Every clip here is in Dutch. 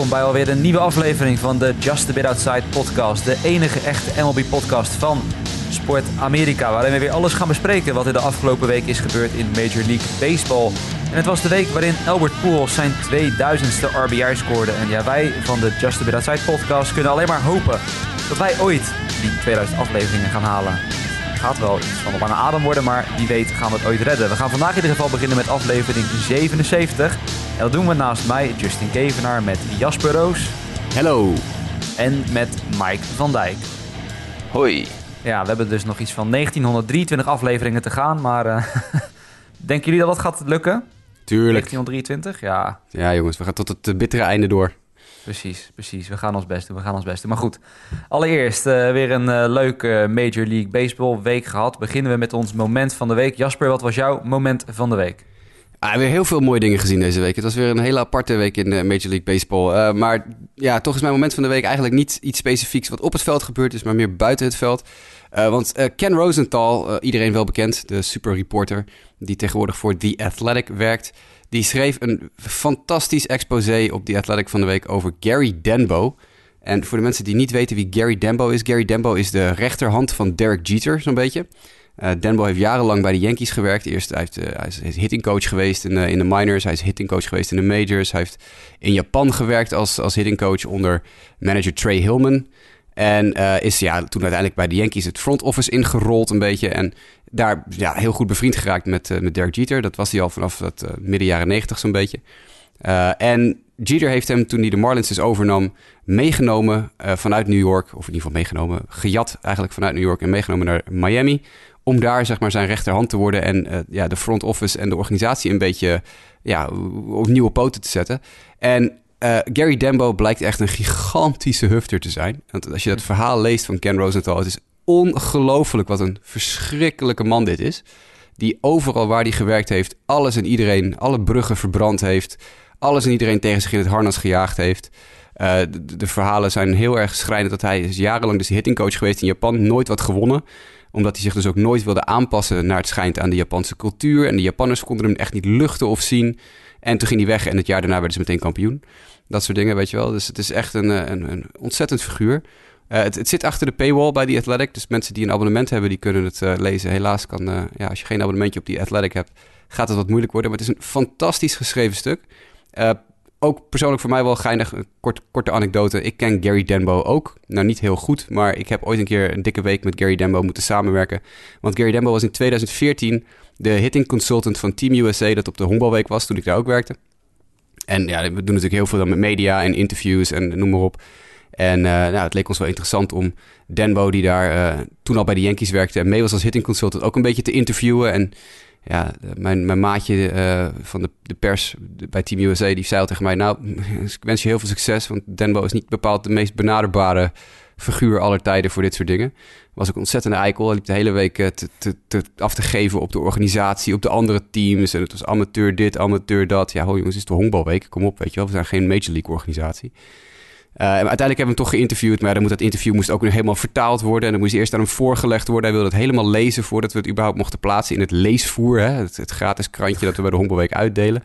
welkom bij alweer een nieuwe aflevering van de Just a Bit Outside podcast. De enige echte MLB-podcast van Sport Amerika, waarin we weer alles gaan bespreken wat er de afgelopen week is gebeurd in Major League Baseball. En het was de week waarin Albert Pujols zijn 2000ste RBI scoorde. En ja, wij van de Just a Bit Outside podcast kunnen alleen maar hopen dat wij ooit die 2000 afleveringen gaan halen. Gaat wel iets van op lange adem worden, maar wie weet gaan we het ooit redden. We gaan vandaag in ieder geval beginnen met aflevering 77. En dat doen we naast mij, Justin Kevenaar, met Jasper Roos. Hello. En met Mike van Dijk. Hoi. Ja, we hebben dus nog iets van 1923 afleveringen te gaan, maar uh, denken jullie dat dat gaat lukken? Tuurlijk. 1923? Ja. Ja jongens, we gaan tot het bittere einde door. Precies, precies. We gaan ons best doen, we gaan ons best doen. Maar goed, allereerst uh, weer een uh, leuke Major League Baseball week gehad. Beginnen we met ons moment van de week. Jasper, wat was jouw moment van de week? Ah, weer heel veel mooie dingen gezien deze week. Het was weer een hele aparte week in Major League Baseball. Maar ja, toch is mijn moment van de week eigenlijk niet iets specifieks wat op het veld gebeurd is, maar meer buiten het veld. Want Ken Rosenthal, iedereen wel bekend, de super reporter die tegenwoordig voor The Athletic werkt, die schreef een fantastisch exposé op The Athletic van de week over Gary Denbo. En voor de mensen die niet weten wie Gary Denbo is, Gary Denbo is de rechterhand van Derek Jeter, zo'n beetje. Uh, Denbo heeft jarenlang bij de Yankees gewerkt. Eerst hij heeft, uh, hij is hittingcoach geweest in, uh, in de minors. Hij is hittingcoach geweest in de majors. Hij heeft in Japan gewerkt als, als hittingcoach onder manager Trey Hillman. En is ja, toen uiteindelijk bij de Yankees het front office ingerold een beetje. En daar ja, heel goed bevriend geraakt met, met Derek Jeter. Dat was hij al vanaf het midden jaren negentig zo'n beetje. en Jeter heeft hem toen hij de Marlins dus overnam meegenomen vanuit New York. Of in ieder geval meegenomen, gejat eigenlijk vanuit New York en meegenomen naar Miami om daar zeg maar zijn rechterhand te worden en uh, ja, de front office en de organisatie een beetje ja, op nieuwe poten te zetten. En uh, Gary Dembo blijkt echt een gigantische hufter te zijn. Want als je dat verhaal leest van Ken Rosenthal, het is ongelooflijk wat een verschrikkelijke man dit is. Die overal waar hij gewerkt heeft, alles en iedereen, alle bruggen verbrand heeft. Alles en iedereen tegen zich in het harnas gejaagd heeft. Uh, de, verhalen zijn heel erg schrijnend dat hij is jarenlang dus hittingcoach geweest in Japan, nooit wat gewonnen omdat hij zich dus ook nooit wilde aanpassen naar het schijnt aan de Japanse cultuur. En de Japanners konden hem echt niet luchten of zien. En toen ging hij weg en het jaar daarna werden ze meteen kampioen. Dat soort dingen, weet je wel. Dus het is echt een, een, een ontzettend figuur. Uh, het, het, zit achter de paywall bij die Athletic. Dus mensen die een abonnement hebben, die kunnen het uh, lezen. Helaas kan, uh, ja, als je geen abonnementje op die Athletic hebt, gaat het wat moeilijk worden. Maar het is een fantastisch geschreven stuk ook persoonlijk voor mij wel geinig. Een kort, korte anekdote. Ik ken Gary Denbo ook. Nou, niet heel goed, maar ik heb ooit een keer een dikke week met Gary Denbo moeten samenwerken. Want Gary Denbo was in 2014 de hitting consultant van Team USA, dat op de honkbalweek was toen ik daar ook werkte. En ja, we doen natuurlijk heel veel dan met media en interviews en noem maar op. En uh, nou, het leek ons wel interessant om Denbo, die daar uh, toen al bij de Yankees werkte en mee was als hitting consultant, ook een beetje te interviewen. En ja, mijn, mijn maatje van de, de pers bij Team USA, die zei al tegen mij... nou, ik wens je heel veel succes, want Denbo is niet bepaald de meest benaderbare figuur aller tijden voor dit soort dingen. Was ook een ontzettende eikel. Hij liep de hele week te, af te geven op de organisatie, op de andere teams. En het was amateur dit, amateur dat. Ja, ho jongens, het is de honkbalweek. Kom op, weet je wel. We zijn geen Major League organisatie. Uh, uiteindelijk hebben we hem toch geïnterviewd, maar dan moet dat interview moest ook helemaal vertaald worden. En dan moest eerst aan hem voorgelegd worden. Hij wilde het helemaal lezen voordat we het überhaupt mochten plaatsen in het leesvoer. Hè? Het, het gratis krantje dat we bij de Honkbalweek uitdelen.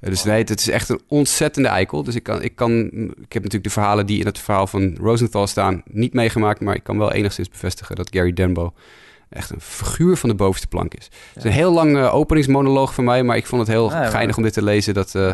Uh, dus nee, het is echt een ontzettende eikel. Dus ik, kan, ik, kan, ik heb natuurlijk de verhalen die in het verhaal van Rosenthal staan niet meegemaakt. Maar ik kan wel enigszins bevestigen dat Gary Denbo echt een figuur van de bovenste plank is. Ja. Het is een heel lang uh, openingsmonoloog van mij, maar ik vond het heel ja, geinig om dit te lezen. Dat, uh,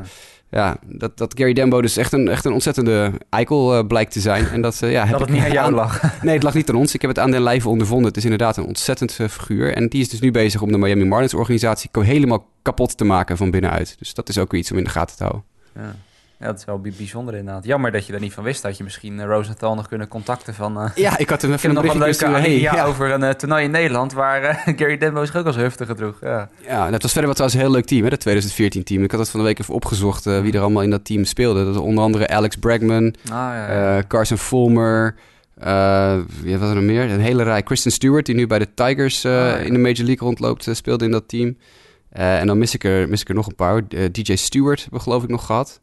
ja dat, dat Gary Dembo dus echt een, echt een ontzettende eikel uh, blijkt te zijn. En dat, uh, ja, dat het niet aan jou lag. Nee, het lag niet aan ons. Ik heb het aan den lijve ondervonden. Het is inderdaad een ontzettend uh, figuur. En die is dus nu bezig om de Miami Marlins organisatie helemaal kapot te maken van binnenuit. Dus dat is ook iets om in de gaten te houden. Ja. Ja, dat is wel bijzonder inderdaad. Jammer dat je daar niet van wist. Dat je misschien uh, Rosenthal nog kunnen contacten van... Uh, ja, ik had hem even nog een leuke hey, ja. over een uh, toernooi in Nederland... waar Gary Denbo zich ook als hufte gedroeg. Ja. ja, dat was verder wat was een heel leuk team, hè, dat 2014-team. Ik had het van de week even opgezocht wie er allemaal in dat team speelde. Dat was onder andere Alex Bregman, ah, ja. Carson Fulmer... Uh, was er nog meer? Een hele rij. Kristen Stewart, die nu bij de Tigers uh, oh, ja. in de Major League rondloopt, uh, speelde in dat team. en dan mis ik, er, mis ik er nog een paar. DJ Stewart hebben we geloof ik nog gehad.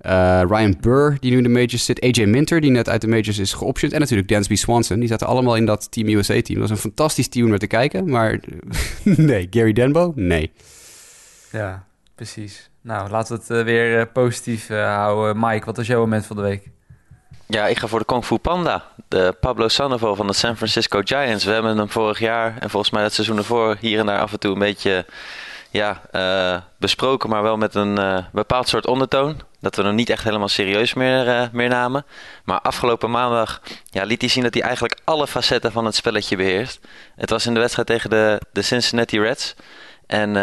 Uh, Ryan Burr, die nu in de majors zit. AJ Minter, die net uit de majors is geoptioned. En natuurlijk Dansby Swanson. Die zaten allemaal in dat Team USA-team. Dat was een fantastisch team om naar te kijken. Maar nee, Gary Denbo? Nee. Ja, precies. Nou, laten we het weer positief houden. Mike, wat was jouw moment van de week? Ja, ik ga voor de Kung Fu Panda. De Pablo Sandoval van de San Francisco Giants. We hebben hem vorig jaar en volgens mij het seizoen ervoor hier en daar af en toe een beetje ja, uh, besproken, maar wel met een uh, bepaald soort ondertoon. Dat we hem niet echt helemaal serieus meer, uh, meer namen. Maar afgelopen maandag ja, liet hij zien dat hij eigenlijk alle facetten van het spelletje beheerst. Het was in de wedstrijd tegen de, de Cincinnati Reds. En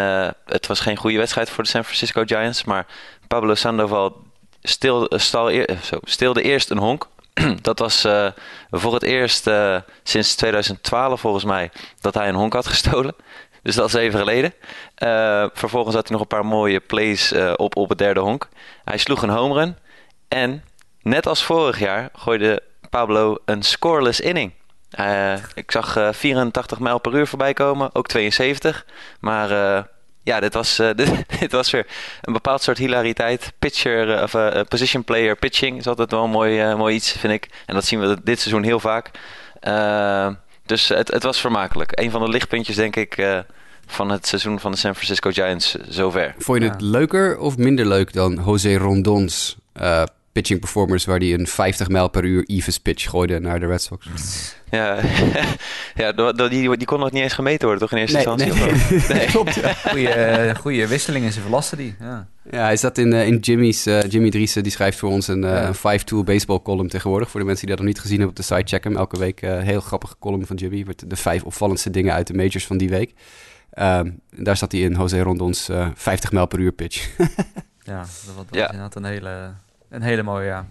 het was geen goede wedstrijd voor de San Francisco Giants. Maar Pablo Sandoval stil, zo, stilde eerst een honk. dat was voor het eerst sinds 2012 volgens mij dat hij een honk had gestolen. Dus dat is even geleden. Uh, vervolgens had hij nog een paar mooie plays uh, op, op het derde honk. Hij sloeg een home run. En net als vorig jaar gooide Pablo een scoreless inning. Uh, ik zag 84 mijl per uur voorbij komen, ook 72. Maar ja, dit was, dit, dit, was weer een bepaald soort hilariteit. Pitcher, of position player pitching is altijd wel een mooi, mooi iets, vind ik. En dat zien we dit seizoen heel vaak. Dus het, het was vermakelijk. Een van de lichtpuntjes, denk ik, uh, van het seizoen van de San Francisco Giants zover. Vond je het leuker of minder leuk dan José Rondon's uh, pitching performance... waar hij een 50 mijl per uur Evis pitch gooide naar de Red Sox? Ja, ja die, die kon nog niet eens gemeten worden, toch in eerste instantie? Nee, nee. klopt. Ja. Goeie, wisselingen, ze verlasten die. Ja, ja hij zat in, uh, in Jimmy's, uh, Jimmy Driessen, die schrijft voor ons een, uh, een five-tool baseball column tegenwoordig. Voor de mensen die dat nog niet gezien hebben op de site, check hem. Elke week een heel grappige column van Jimmy, met de vijf opvallendste dingen uit de majors van die week. Um, daar zat hij in José Rondons 50 mijl per uur pitch. ja, dat was, ja. inderdaad een hele, een hele mooie, ja.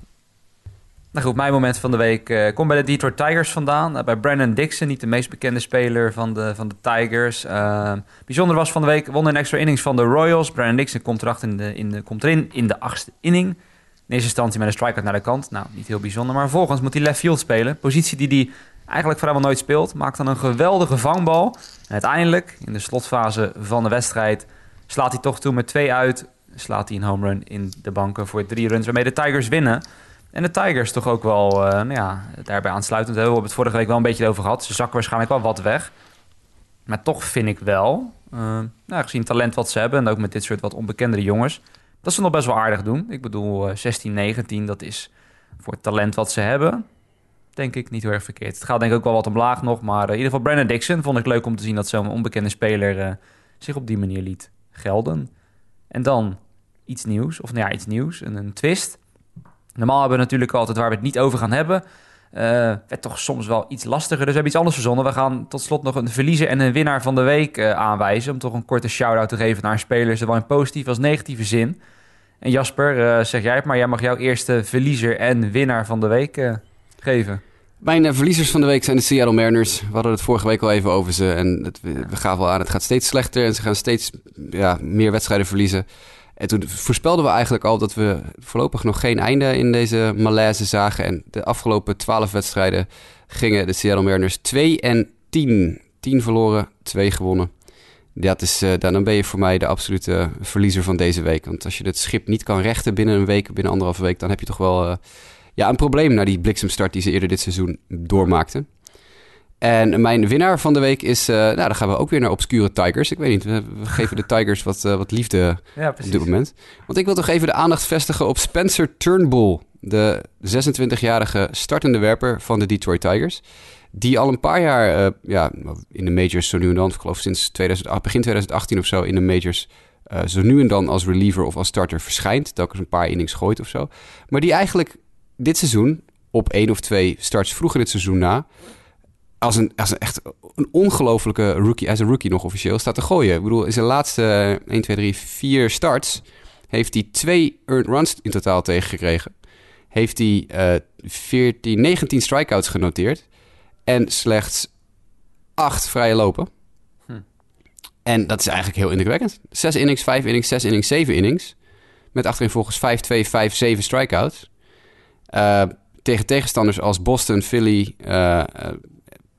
Nou goed, mijn moment van de week uh, komt bij de Detroit Tigers vandaan. Uh, bij Brandon Dixon, niet de meest bekende speler van de, van de Tigers. Uh, bijzonder was van de week, won een extra innings van de Royals. Brandon Dixon komt, erachter in de, in de, komt erin in de achtste inning. In eerste instantie met een strikeout naar de kant. Nou, niet heel bijzonder. Maar vervolgens moet hij left field spelen. Positie die hij eigenlijk vrijwel nooit speelt. Maakt dan een geweldige vangbal. En uiteindelijk, in de slotfase van de wedstrijd, slaat hij toch toe met twee uit. Slaat hij een home run in de banken voor drie runs, waarmee de Tigers winnen. En de Tigers toch ook wel, uh, nou ja, daarbij aansluitend. We hebben het vorige week wel een beetje over gehad. Ze zakken waarschijnlijk wel wat weg. Maar toch vind ik wel, uh, nou, gezien het talent wat ze hebben... en ook met dit soort wat onbekendere jongens... dat ze nog best wel aardig doen. Ik bedoel, uh, 16, 19, dat is voor het talent wat ze hebben... denk ik niet heel erg verkeerd. Het gaat denk ik ook wel wat omlaag nog. Maar in ieder geval Brandon Dixon vond ik leuk om te zien... dat zo'n onbekende speler eh, zich op die manier liet gelden. En dan iets nieuws, of nou ja, iets nieuws, een, een twist... Normaal hebben we natuurlijk altijd waar we het niet over gaan hebben. Uh, werd toch soms wel iets lastiger. Dus we hebben iets anders verzonnen. We gaan tot slot nog een verliezer en een winnaar van de week uh, aanwijzen. Om toch een korte shout-out te geven naar spelers. Zowel in positieve als negatieve zin. En Jasper, uh, zeg jij het maar. Jij mag jouw eerste verliezer en winnaar van de week geven. Mijn verliezers van de week zijn de Seattle Mariners. We hadden het vorige week al even over ze. En het, we gaven wel aan, het gaat steeds slechter. En ze gaan steeds ja, meer wedstrijden verliezen. En toen voorspelden we eigenlijk al dat we voorlopig nog geen einde in deze malaise zagen. En de afgelopen twaalf wedstrijden gingen de Seattle Mariners 2 en 10. 10 verloren, 2 gewonnen. Dat is, uh, dan ben je voor mij de absolute verliezer van deze week. Want als je het schip niet kan rechten binnen een week, binnen anderhalve week, dan heb je toch wel uh, ja, een probleem na die bliksemstart die ze eerder dit seizoen doormaakten. En mijn winnaar van de week is... Uh, nou, dan gaan we ook weer naar obscure Tigers. Ik weet niet, we, geven de Tigers wat, uh, wat liefde ja, op dit moment. Want ik wil toch even de aandacht vestigen op Spencer Turnbull. De 26-jarige startende werper van de Detroit Tigers. Die al een paar jaar uh, ja, in de majors zo nu en dan... Ik geloof sinds 2008, begin 2018 of zo in de majors... zo nu en dan als reliever of als starter verschijnt. Telkens een paar innings gooit of zo. Maar die eigenlijk dit seizoen op één of twee starts vroeger dit seizoen na als een, als een echt een ongelofelijke rookie, als een rookie nog officieel, staat te gooien. Ik bedoel, in zijn laatste 1, 2, 3, 4 starts heeft hij twee earned runs in totaal tegengekregen. Heeft hij uh, 14, 19 strikeouts genoteerd en slechts 8 vrije lopen. Hm. En dat is eigenlijk heel indrukwekkend. 6 innings, 5 innings, 6 innings, 7 innings. Met achterin volgens 5, 2, 5, 7 strikeouts. Uh, tegen tegenstanders als Boston, Philly, uh,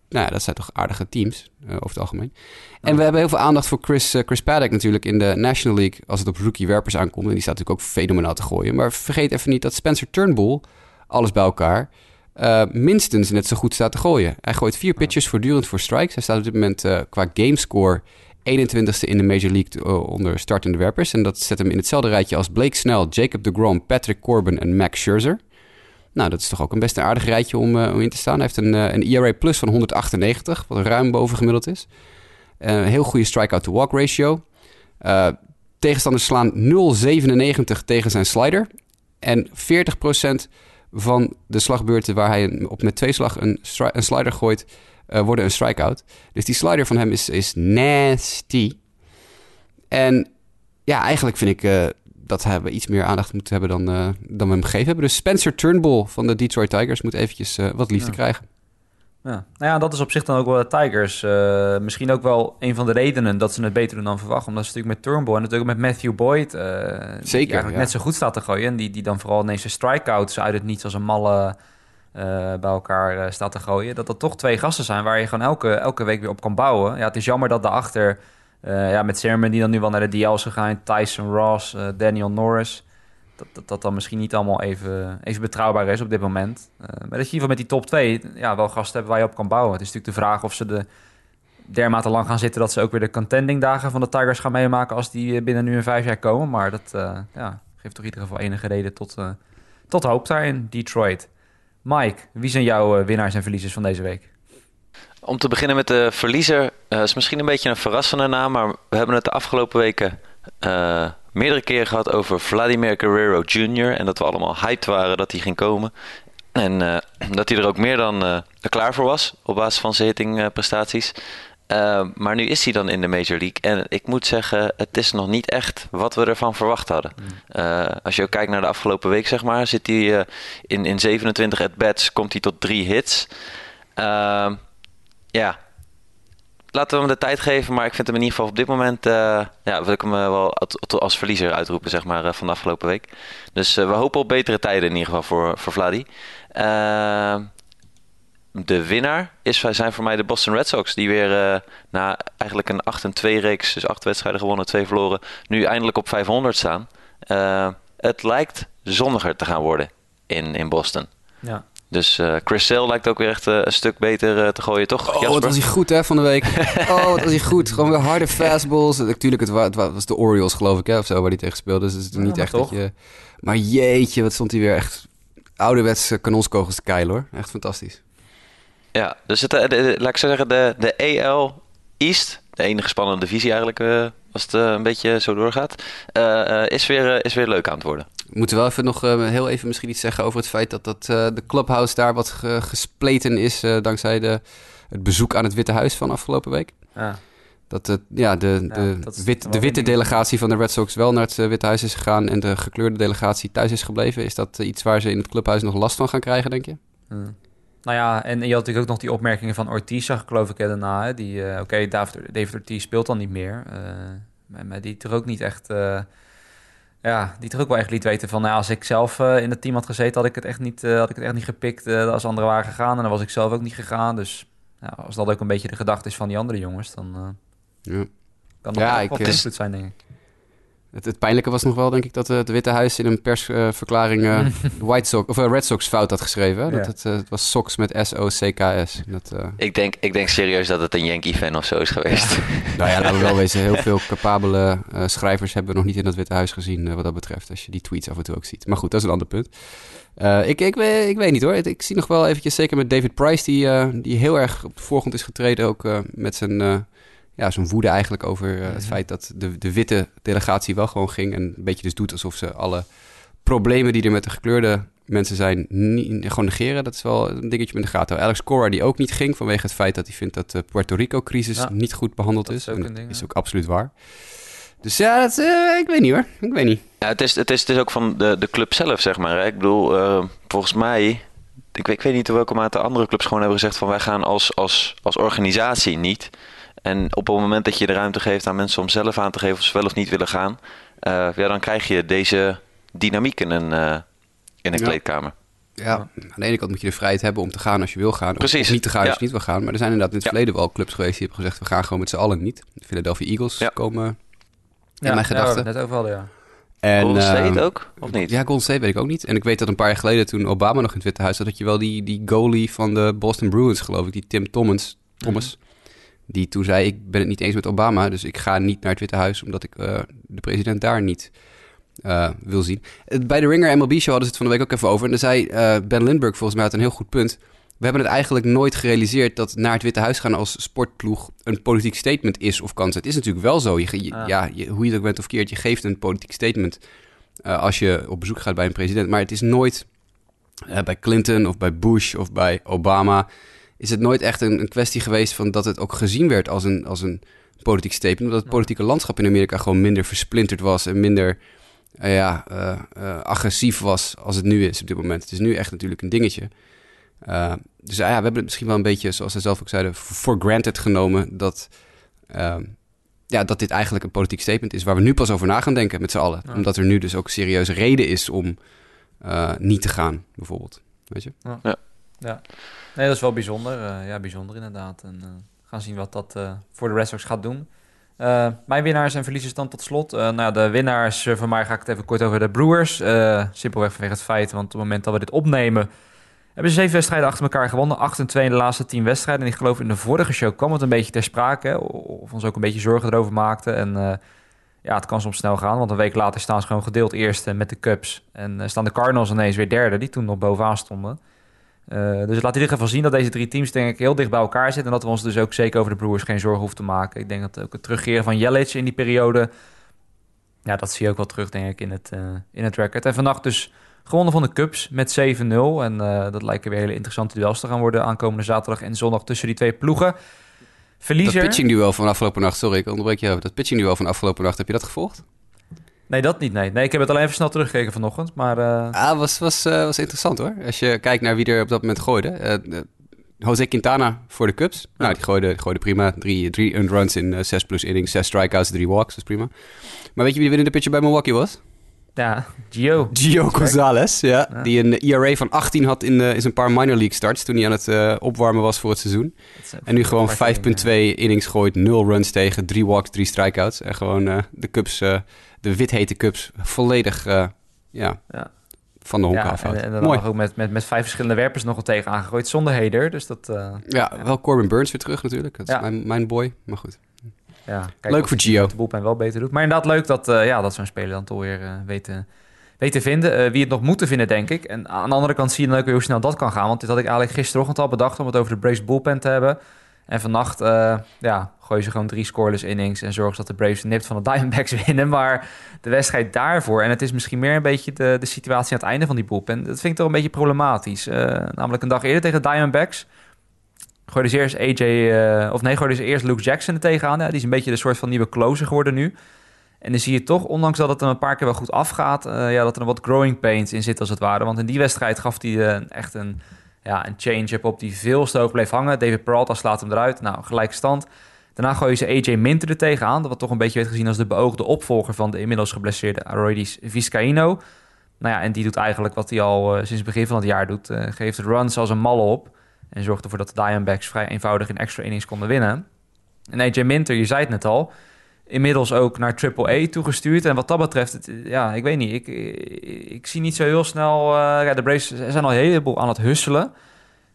nou ja, dat zijn toch aardige teams over het algemeen. En we hebben heel veel aandacht voor Chris, Chris Paddock natuurlijk in de National League als het op rookie-werpers aankomt. En die staat natuurlijk ook fenomenaal te gooien. Maar vergeet even niet dat Spencer Turnbull, alles bij elkaar, uh, minstens net zo goed staat te gooien. Hij gooit vier pitches voortdurend voor strikes. Hij staat op dit moment qua gamescore 21ste in de Major League uh, onder startende werpers. En dat zet hem in hetzelfde rijtje als Blake Snell, Jacob de Grom, Patrick Corbin en Max Scherzer. Nou, dat is toch ook een best een aardig rijtje om, uh, om in te staan. Hij heeft een, uh, een ERA plus van 198, wat ruim boven gemiddeld is. Een heel goede strikeout-to-walk ratio. tegenstanders slaan 0,97 tegen zijn slider. En 40% van de slagbeurten waar hij op met twee slag een, een slider gooit, worden een strikeout. Dus die slider van hem is, is nasty. En ja, eigenlijk vind ik dat we iets meer aandacht moeten hebben dan, uh, dan we hem gegeven hebben. Dus Spencer Turnbull van de Detroit Tigers moet eventjes wat liefde ja. krijgen. Ja. Nou ja, dat is op zich dan ook wel de Tigers. Uh, misschien ook wel een van de redenen dat ze het beter doen dan verwacht. Omdat ze natuurlijk met Turnbull en natuurlijk met Matthew Boyd... Zeker, eigenlijk net zo goed staat te gooien. En die, die dan vooral ineens de strikeouts uit het niets als een malle uh, bij elkaar staat te gooien. Dat dat toch twee gasten zijn waar je gewoon elke, elke week weer op kan bouwen. Ja, het is jammer dat daarachter... ja, met Sermon die dan nu wel naar de DL is gegaan. Tyson Ross, Daniel Norris dat, dat dat dan misschien niet allemaal even, even betrouwbaar is op dit moment. Uh, maar dat je in ieder geval met die top 2 ja, wel gasten hebt waar je op kan bouwen. Het is natuurlijk de vraag of ze de dermate lang gaan zitten... dat ze ook weer de contending dagen van de Tigers gaan meemaken... als die binnen nu een vijf jaar komen. Maar dat ja, geeft toch in ieder geval enige reden tot, tot hoop daar in Detroit. Mike, wie zijn jouw winnaars en verliezers van deze week? Om te beginnen met de verliezer. is misschien een beetje een verrassende naam... maar we hebben het de afgelopen weken meerdere keren gehad over Vladimir Guerrero Jr. En dat we allemaal hyped waren dat hij ging komen. En uh, dat hij er ook meer dan uh, klaar voor was op basis van zijn hittingprestaties. Uh, maar nu is hij dan in de Major League. En ik moet zeggen, het is nog niet echt wat we ervan verwacht hadden. Mm. als je ook kijkt naar de afgelopen week, zeg maar, zit hij in, in 27 at-bats, komt hij tot drie hits. Ja, laten we hem de tijd geven. Maar ik vind hem in ieder geval op dit moment... Uh, ja, wil ik hem wel als verliezer uitroepen, zeg maar, uh, van de afgelopen week. Dus we hopen op betere tijden in ieder geval voor, voor Vladi. de winnaar is, zijn voor mij de Boston Red Sox. Die weer na eigenlijk een 8-2 reeks, dus acht wedstrijden gewonnen, twee verloren... nu eindelijk op 500 staan. het lijkt zonniger te gaan worden in, in Boston. Ja. Dus uh, Chris Sale lijkt ook weer echt uh, een stuk beter uh, te gooien, toch? Oh, wat was hij goed hè, van de week. oh, wat was hij goed. Gewoon weer harde fastballs. Natuurlijk, het, het was de Orioles geloof ik, hè, of zo, waar hij tegen speelde. Dus het is ja, niet echt toch? dat je... Maar jeetje, wat stond hij weer echt ouderwets kanonskogels te keilen, hoor. Echt fantastisch. Ja, dus het, de, de, laat ik zo zeggen, de, de AL East, de enige spannende divisie eigenlijk, als het een beetje zo doorgaat, is, weer, is weer leuk aan het worden. We moeten wel even nog uh, heel even misschien iets zeggen over het feit dat, dat uh, de clubhouse daar wat ge gespleten is uh, dankzij de, het bezoek aan het Witte Huis van afgelopen week. Ja. Dat het, ja, de, ja, de, wit, de witte delegatie van de Red Sox wel naar het Witte Huis is gegaan en de gekleurde delegatie thuis is gebleven. Is dat iets waar ze in het clubhuis nog last van gaan krijgen, denk je? Hmm. Nou ja, en je had natuurlijk ook nog die opmerkingen van Ortiz, zag ik geloof ik, daarna. Hè? Die, oké, okay, David, David Ortiz speelt dan niet meer. maar, maar die toch ook niet echt ja, die toch ook wel echt liet weten van... Nou, als ik zelf uh, in het team had gezeten, had ik het echt niet, uh, had ik het echt niet gepikt uh, als anderen waren gegaan. En dan was ik zelf ook niet gegaan. Dus ja, als dat ook een beetje de gedachte is van die andere jongens, dan ja. kan dat ja, ook wel invloed zijn, denk ik. Het, het, pijnlijke was nog wel, denk ik, dat het Witte Huis in een persverklaring uh, White Sox, of Red Sox fout had geschreven. Dat het, het, was Sox met S-O-C-K-S. Dat, ik, denk, ik denk serieus dat het een Yankee-fan of zo is geweest. Ja. nou ja, laten we wel wezen. Heel veel capabele uh, schrijvers hebben we nog niet in dat Witte Huis gezien, uh, wat dat betreft. Als je die tweets af en toe ook ziet. Maar goed, dat is een ander punt. ik, ik, weet, ik weet niet hoor. Ik zie nog wel eventjes, zeker met David Price, die, die heel erg op de voorgrond is getreden. Ook met zijn ja, zo'n woede eigenlijk over uh, het feit dat de, de witte delegatie wel gewoon ging. En een beetje dus doet alsof ze alle problemen die er met de gekleurde mensen zijn, niet, gewoon negeren. Dat is wel een dingetje met de gaten. Alex Cora die ook niet ging vanwege het feit dat hij vindt dat de Puerto Rico-crisis ja, niet goed behandeld is. Is. dat is ook absoluut waar. Dus ja, dat, uh, ik weet niet hoor. Ik weet niet. Ja, het, is, het, is, het is ook van de, de club zelf, zeg maar. Hè? Ik bedoel, uh, volgens mij ik weet, ik weet niet in welke mate andere clubs gewoon hebben gezegd van wij gaan als, als, als organisatie niet. En op het moment dat je de ruimte geeft aan mensen om zelf aan te geven of ze wel of niet willen gaan, uh, ja, dan krijg je deze dynamiek in een, uh, in een ja. kleedkamer. Ja, aan de ene kant moet je de vrijheid hebben om te gaan als je wil gaan. Precies. Of, of niet te gaan ja. als je niet wil gaan. Maar er zijn inderdaad in het ja. verleden wel clubs geweest die hebben gezegd... we gaan gewoon met z'n allen niet. De Philadelphia Eagles Ja. komen in Ja, mijn gedachten. Ja, net overal, ja. En, Golden State ehm, ook, of niet? Ja, Golden State weet ik ook niet. En ik weet dat een paar jaar geleden toen Obama nog in het Witte Huis zat... dat je wel die, die goalie van de Boston Bruins, geloof ik, die Tim Thomas... Thomas Die toen zei, ik ben het niet eens met Obama, dus ik ga niet naar het Witte Huis... omdat ik de president daar niet wil zien. Bij de Ringer MLB Show hadden ze het van de week ook even over. En daar zei Ben Lindbergh volgens mij had een heel goed punt we hebben het eigenlijk nooit gerealiseerd dat naar het Witte Huis gaan als sportploeg een politiek statement is of kan zijn. Het is natuurlijk wel zo. Je, ah. Ja, je, hoe je het ook bent of keert, je geeft een politiek statement als je op bezoek gaat bij een president. Maar het is nooit bij Clinton of bij Bush of bij Obama. Is het nooit echt een, een, kwestie geweest van dat het ook gezien werd als een, als een politiek statement. Omdat het politieke landschap in Amerika gewoon minder versplinterd was en minder uh, ja, agressief was als het nu is op dit moment. Het is nu echt natuurlijk een dingetje. Uh, dus ja, we hebben het misschien wel een beetje, zoals zij zelf ook zeiden, for granted genomen dat, uh, ja, dat dit eigenlijk een politiek statement is waar we nu pas over na gaan denken met z'n allen. Omdat er nu dus ook serieuze reden is om uh, niet te gaan, bijvoorbeeld. Weet je? Ja. ja. Nee, dat is wel bijzonder. ja, bijzonder inderdaad. En gaan zien wat dat voor de Red Sox gaat doen. mijn winnaars en verliezers dan tot slot. nou, de winnaars, van mij ga ik het even kort over de Brewers. simpelweg vanwege het feit, want op het moment dat we dit opnemen hebben ze zeven wedstrijden achter elkaar gewonnen. 8 en 2 in de laatste tien wedstrijden. En ik geloof in de vorige show kwam het een beetje ter sprake. Of ons ook een beetje zorgen erover maakte. En ja, het kan soms snel gaan. Want een week later staan ze gewoon gedeeld eerste met de Cubs. En staan de Cardinals ineens weer derde. Die toen nog bovenaan stonden. Uh, dus laat in ieder geval zien dat deze drie teams denk ik heel dicht bij elkaar zitten. En dat we ons dus ook zeker over de Brewers geen zorgen hoeven te maken. Ik denk dat ook het terugkeren van Jelic in die periode... Ja, dat zie je ook wel terug denk ik in het, in het record. En vannacht dus Gewonnen van de Cubs met 7-0. En uh, dat lijken weer hele interessante duels te gaan worden aankomende zaterdag en zondag tussen die twee ploegen. Verliezer... Dat pitching duel van afgelopen nacht, sorry, ik onderbreek je. Dat pitching duel van afgelopen nacht, heb je dat gevolgd? Nee, dat niet. Nee, nee ik heb het alleen even snel teruggekeken vanochtend. Maar, uh... Ah, was, was, uh, was interessant hoor. Als je kijkt naar wie er op dat moment gooide. Uh, Jose Quintana voor de Cubs. Nou, die gooide, gooide prima. Drie, drie runs in zes plus innings, zes strikeouts, drie walks. Dat is prima. Maar weet je wie de winnende pitcher bij Milwaukee was? Ja, Gio. Gio Gonzalez, ja, Die een ERA van 18 had in, in zijn paar minor league starts toen hij aan het uh, opwarmen was voor het seizoen. En nu gewoon 5,2 innings gooit, 0 runs tegen, 3 walks, 3 strikeouts. En gewoon uh, de Cubs, uh, de withete Cubs, volledig ja, ja, van de honk ja, af. En, en, dan Mooi. ook met, met, met vijf verschillende werpers nog al tegen aangegooid zonder heder. Dus dat, ja, ja, wel Corbin Burns weer terug natuurlijk. Dat is mijn, mijn boy, maar goed. Ja, kijk leuk voor Gio. De boelpijn wel beter doet. Maar inderdaad leuk dat, uh, ja, dat zo'n speler dan toch weer weet, te vinden. wie het nog moet vinden, denk ik. En aan de andere kant zie je dan ook weer hoe snel dat kan gaan. Want dit had ik eigenlijk gisterochtend al bedacht om het over de Braves bullpen te hebben. En vannacht ja, gooien ze gewoon drie scoreless innings... en zorgen dat de Braves nipt van de Diamondbacks winnen. Maar de wedstrijd daarvoor... en het is misschien meer een beetje de, de situatie aan het einde van die bullpen... dat vind ik toch een beetje problematisch. namelijk een dag eerder tegen de Diamondbacks gooide ze eerst AJ, uh, of nee, gooide ze eerst Luke Jackson er tegenaan. Die is een beetje de soort van nieuwe closer geworden nu. En dan zie je toch, ondanks dat het hem een paar keer wel goed afgaat, uh, ja, dat er wat growing pains in zit als het ware. Want in die wedstrijd gaf hij uh, echt een, ja, een change-up op die veel stoog bleef hangen. David Peralta slaat hem eruit. Nou, gelijk stand. Daarna gooien ze AJ Minter er tegenaan. Dat toch een beetje werd gezien als de beoogde opvolger van de inmiddels geblesseerde Aroidis Vizcaino. Nou ja, en die doet eigenlijk wat hij al sinds het begin van het jaar doet. geeft runs als een malle op. En zorgde ervoor dat de Diamondbacks vrij eenvoudig in extra innings konden winnen. En AJ Minter, je zei het net al, inmiddels ook naar Triple A toegestuurd. En wat dat betreft, ja, ik weet niet. Ik, ik, zie niet zo heel snel... Uh, ja, de Braves zijn al een heleboel aan het husselen.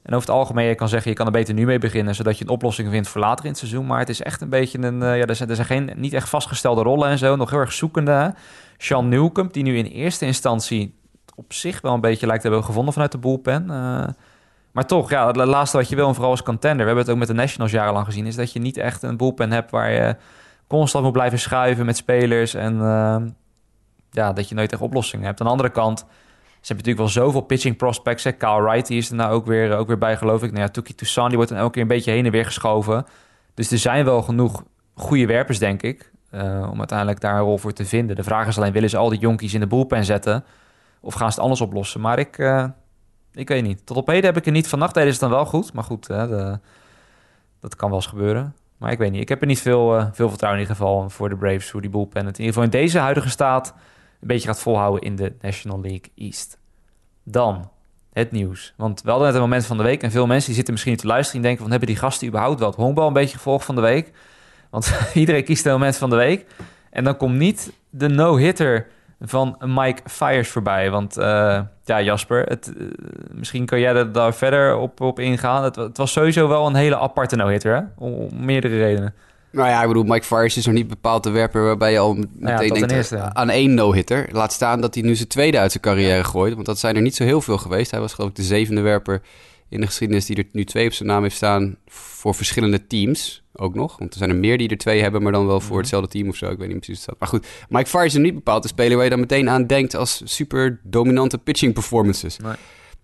En over het algemeen, je kan zeggen, je kan er beter nu mee beginnen... zodat je een oplossing vindt voor later in het seizoen. Maar het is echt een beetje een... Uh, ja, er zijn, er zijn geen, niet echt vastgestelde rollen en zo. Nog heel erg zoekende. Sean Newcomb, die nu in eerste instantie op zich wel een beetje lijkt te hebben gevonden vanuit de bullpen... Uh, maar toch, ja, het laatste wat je wil, en vooral als contender, we hebben het ook met de Nationals jarenlang gezien, is dat je niet echt een bullpen hebt waar je constant moet blijven schuiven met spelers. En uh, ja, dat je nooit echt oplossingen hebt. Aan de andere kant, ze hebben natuurlijk wel zoveel pitching prospects. Hè. Kyle Wright die is er nou ook weer, ook weer bij, geloof ik. Nou ja, Tuki Toussaint, die wordt dan elke keer een beetje heen en weer geschoven. Dus er zijn wel genoeg goede werpers, denk ik, uh, om uiteindelijk daar een rol voor te vinden. De vraag is alleen, willen ze al die jonkies in de bullpen zetten? Of gaan ze het anders oplossen? Maar ik... Uh, ik weet niet. Tot op heden heb ik er niet. Vannacht deden ze het dan wel goed. Maar goed, hè, dat kan wel eens gebeuren. Maar ik weet niet. Ik heb er niet veel, uh, veel vertrouwen in ieder geval voor de Braves. Hoe die bullpen het in ieder geval in deze huidige staat een beetje gaat volhouden in de National League East. Dan het nieuws. Want we hadden net een moment van de week. En veel mensen die zitten misschien te luisteren en denken van... hebben die gasten überhaupt wel het honkbal een beetje gevolgd van de week? Want iedereen kiest een moment van de week. En dan komt niet de no-hitter van Mike Fires voorbij. Want ja, Jasper, het, misschien kan jij er daar verder op, op ingaan. Het, het was sowieso wel een hele aparte no-hitter, hè? Om, om meerdere redenen. Nou ja, ik bedoel, Mike Fires is nog niet bepaald de werper waarbij je al meteen denkt eerste, aan één no-hitter. Laat staan dat hij nu zijn tweede uit zijn carrière gooit. Want dat zijn er niet zo heel veel geweest. Hij was geloof ik de zevende werper in de geschiedenis die er nu twee op zijn naam heeft staan voor verschillende teams ook nog. Want er zijn er meer die er twee hebben, maar dan wel voor mhm. hetzelfde team of zo. Ik weet niet precies wat. Maar goed, Mike Fires is niet bepaald de speler waar je dan meteen aan denkt als super dominante pitching performances. Nee.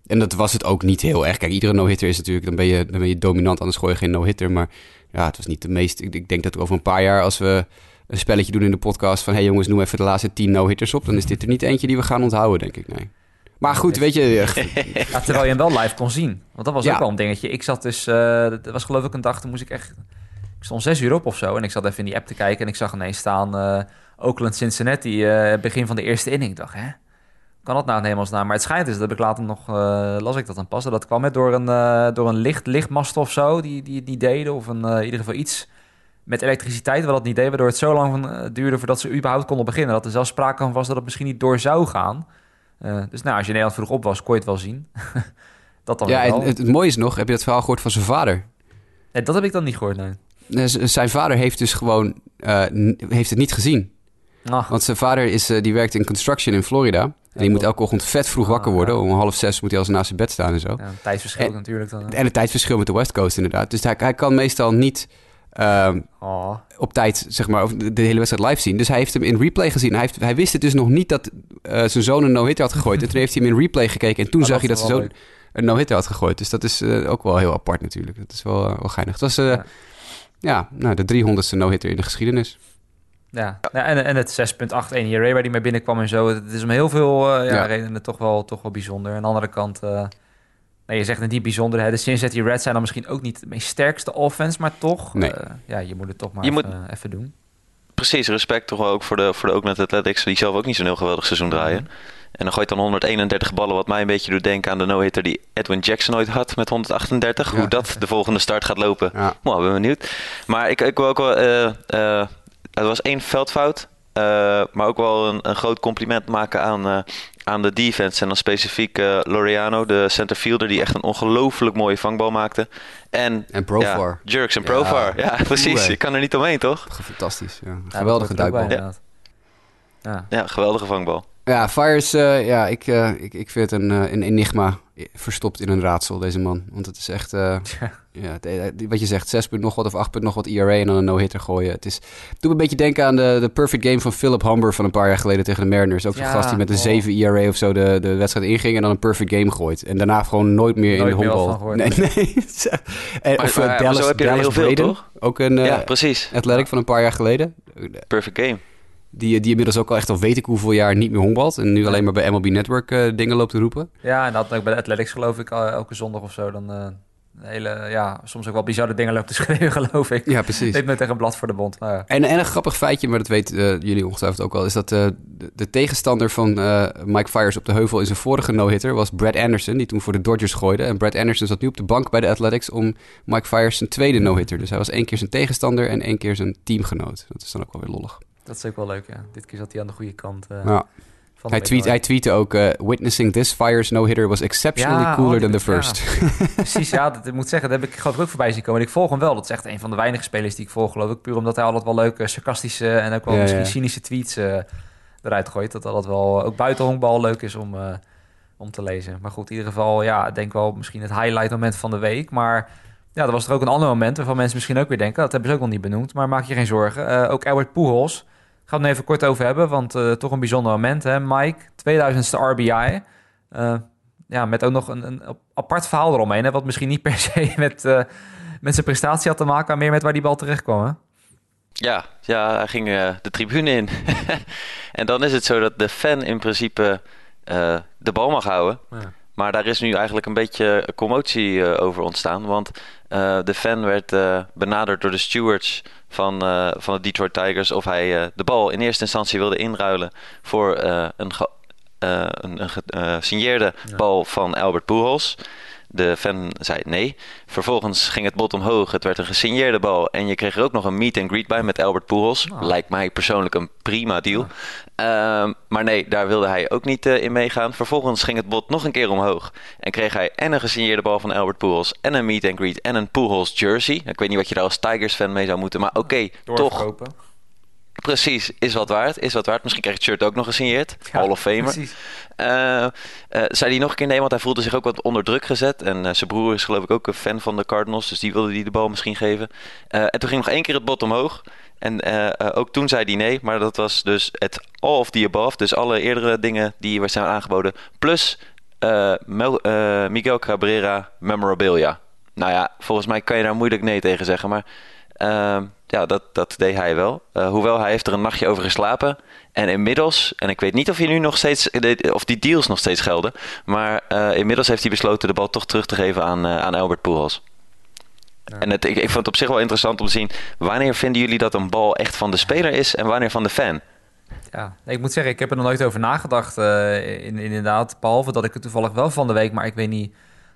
En dat was het ook niet heel erg. Kijk, iedere no-hitter is natuurlijk, dan ben je, dan ben je dominant, anders gooi je geen no-hitter. Maar ja, het was niet de meest. Ik, denk dat over een paar jaar, als we een spelletje doen in de podcast van: hey jongens, noem even de laatste tien no-hitters op, dan is dit er niet eentje die we gaan onthouden, denk ik. Nee. Maar goed, weet je. ja, terwijl je hem wel live kon zien. Want dat was ook wel een dingetje. Ik zat dus. Uh, dat was geloof ik een dag, toen moest ik echt. Ik stond zes uur op of zo. En ik zat even in die app te kijken. En ik zag ineens staan. Uh, Oakland Cincinnati. Uh, begin van de eerste inning. Ik dacht, hè? kan dat nou een hemelsnaam? Maar het schijnt dus, dat heb ik later nog, uh, las ik dat aan passen. Dat kwam met door een, uh, door een licht, lichtmast of zo, die, die die deden. Of een, uh, in ieder geval iets met elektriciteit, wat dat niet deed. Waardoor het zo lang van, duurde voordat ze überhaupt konden beginnen. Dat er zelfs sprake van was dat het misschien niet door zou gaan. Dus nou, als je Nederland vroeg op was, kon je het wel zien. dat dan ja, wel. Het, het, mooie is nog, heb je dat verhaal gehoord van zijn vader? Nee, dat heb ik dan niet gehoord, nee. zijn vader heeft dus gewoon, heeft het niet gezien. Ach. Want zijn vader is, die werkt in construction in Florida. En die moet elke ochtend vet vroeg wakker ah, worden. Om half zes moet hij als naast zijn bed staan en zo. Ja, tijdsverschil natuurlijk dan. En het tijdsverschil met de West Coast inderdaad. Dus hij, hij kan meestal niet uh, op tijd zeg maar, de hele wedstrijd live zien. Dus hij heeft hem in replay gezien. Hij, heeft, hij wist het dus nog niet dat uh, zijn zoon een no-hitter had gegooid. en toen heeft hij hem in replay gekeken. En toen zag hij dat zijn zoon een no-hitter had gegooid. Dus dat is uh, ook wel heel apart natuurlijk. Dat is wel, wel geinig. Het was ja. ja, nou, de 300ste no-hitter in de geschiedenis. Ja, en, en het 6.81 ERA waar die mee binnenkwam en zo. Het is om heel veel uh, ja, redenen toch wel, toch wel bijzonder. Aan de andere kant, uh, je zegt het niet bijzonder. Hè? De Cincinnati Reds zijn dan misschien ook niet de meest sterkste offense, maar toch, nee. uh, ja, je moet het toch maar je even, moet... even, doen. Precies, respect toch wel ook voor de, voor de Oakland Athletics, die zelf ook niet zo'n heel geweldig seizoen draaien. Mhm. En dan gooit dan 131 ballen, wat mij een beetje doet denken aan de no-hitter die Edwin Jackson ooit had met 138. Hoe dat de volgende start gaat lopen, ja. ben benieuwd. Maar ik, ik wil ook wel het was één veldfout. Uh, maar ook wel een, een, groot compliment maken aan, uh, aan de defense. En dan specifiek uh, Laureano, de centerfielder, die echt een ongelooflijk mooie vangbal maakte. En, en Profar. Ja, Jerks en Profar. Ja, precies. Ik kan er niet omheen, toch? Fantastisch. Ja. Geweldige duikbal. Ja. ja, geweldige vangbal. Ja, Fires, uh, ja, ik, uh, ik, ik vind het een, uh, een enigma verstopt in een raadsel, deze man. Want het is echt, ja. ja wat je zegt, 6 punt nog wat of 8 punt nog wat ERA en dan een no-hitter gooien. Het is, doet me een beetje denken aan de, de perfect game van Philip Humber van een paar jaar geleden tegen de Mariners. Ook zo'n ja, gast die met een oh. 7 ERA of zo de, de wedstrijd inging en dan een perfect game gooit. En daarna gewoon nooit meer in de honkbal. Nee, nee. en, of maar, Dallas, zo heb je Dallas heel veel, toch? Ook een ja, precies. athletic van een paar jaar geleden. Perfect game. Die, die inmiddels ook al echt al weet ik hoeveel jaar niet meer honkbalt. En nu alleen maar bij MLB Network uh, dingen loopt te roepen. Ja, en dat ook bij de Athletics geloof ik elke zondag of zo. Dan uh, hele, ja, soms ook wel bizarre dingen loopt te schreeuwen geloof ik. Ja, precies. Deed me tegen een blad voor de bond. ja. en, en een grappig feitje, maar dat weten uh, jullie ongetwijfeld ook al... is dat de, de, tegenstander van Mike Fires op de heuvel in zijn vorige no-hitter... was Brad Anderson, die toen voor de Dodgers gooide. En Brad Anderson zat nu op de bank bij de Athletics... om Mike Fires zijn tweede no-hitter. Dus hij was één keer zijn tegenstander en één keer zijn teamgenoot. Dat is dan ook wel weer lollig. Dat is ook wel leuk, ja. Dit keer zat hij aan de goede kant. Uh, ja. Hij, tweet, hij tweette ook: uh, Witnessing this fire's no-hitter was exceptionally cooler oh, than the first. Precies, ja, dat, ik moet zeggen, dat heb ik geloof ik ook voorbij zien komen. En ik volg hem wel. Dat is echt een van de weinige spelers die ik volg, geloof ik. Puur omdat hij altijd wel leuke, sarcastische en ook wel misschien cynische tweets uh, eruit gooit. Dat dat wel ook buiten honkbal leuk is om, om te lezen. Maar goed, in ieder geval, ja, ik denk wel misschien het highlight moment van de week. Maar ja, er was er ook een ander moment waarvan mensen misschien ook weer denken... dat hebben ze ook nog niet benoemd, maar maak je geen zorgen. ook Albert Pujols Gaan we het even kort over hebben, want uh, toch een bijzonder moment. Hè? Mike, 2000ste RBI. Uh, eh, ja, met ook nog een, een apart verhaal eromheen. Hè? Wat misschien niet per se met, uh, met zijn prestatie had te maken, maar meer met waar die bal terecht kwam. Hè? Ja, ja, hij ging de tribune in. en dan is het zo dat de fan in principe de bal mag houden. Ja. Maar daar is nu eigenlijk een beetje commotie over ontstaan. Want de fan werd benaderd door de stewards van, uh, van de Detroit Tigers of hij de bal in eerste instantie wilde inruilen voor een, een, een signeerde bal van Albert Pujols. De fan zei nee. Vervolgens ging het bot omhoog. Het werd een gesigneerde bal. En je kreeg er ook nog een meet and greet bij met Albert Pujols. Oh. Lijkt mij persoonlijk een prima deal. Ehm, maar nee, daar wilde hij ook niet eh, in meegaan. Vervolgens ging het bot nog een keer omhoog. En kreeg hij en een gesigneerde bal van Albert Pujols. En een meet and greet. En een Pujols jersey. Ik weet niet wat je daar als Tigers fan mee zou moeten. Maar oké, toch. Precies, is wat waard. Is wat waard. Misschien krijg je het shirt ook nog gesigneerd. Ja, Hall of Famer. Precies. Eh, eh, zei hij nog een keer nee, want hij voelde zich ook wat onder druk gezet. En eh, zijn broer is geloof ik ook een fan van de Cardinals, dus die wilde hij de bal misschien geven. En toen ging nog één keer het bot omhoog. En ook toen zei hij nee, maar dat was dus het all of the above. Dus alle eerdere dingen die zijn aangeboden. Plus Mel- Miguel Cabrera memorabilia. Nou ja, volgens mij kan je daar moeilijk nee tegen zeggen, maar... ja, dat, dat deed hij wel. Eh, hoewel hij heeft er een nachtje over geslapen. En inmiddels, en ik weet niet of, hij nu nog steeds, of die deals nog steeds gelden. Maar eh, inmiddels heeft hij besloten de bal toch terug te geven aan, eh, aan Albert Pujols. En het, ik, ik vond het op zich wel interessant om te zien... wanneer vinden jullie dat een bal echt van de speler is en wanneer van de fan? Ja, ik moet zeggen, ik heb er nog nooit over nagedacht. in, inderdaad, behalve dat ik het toevallig wel van de week, maar ik weet niet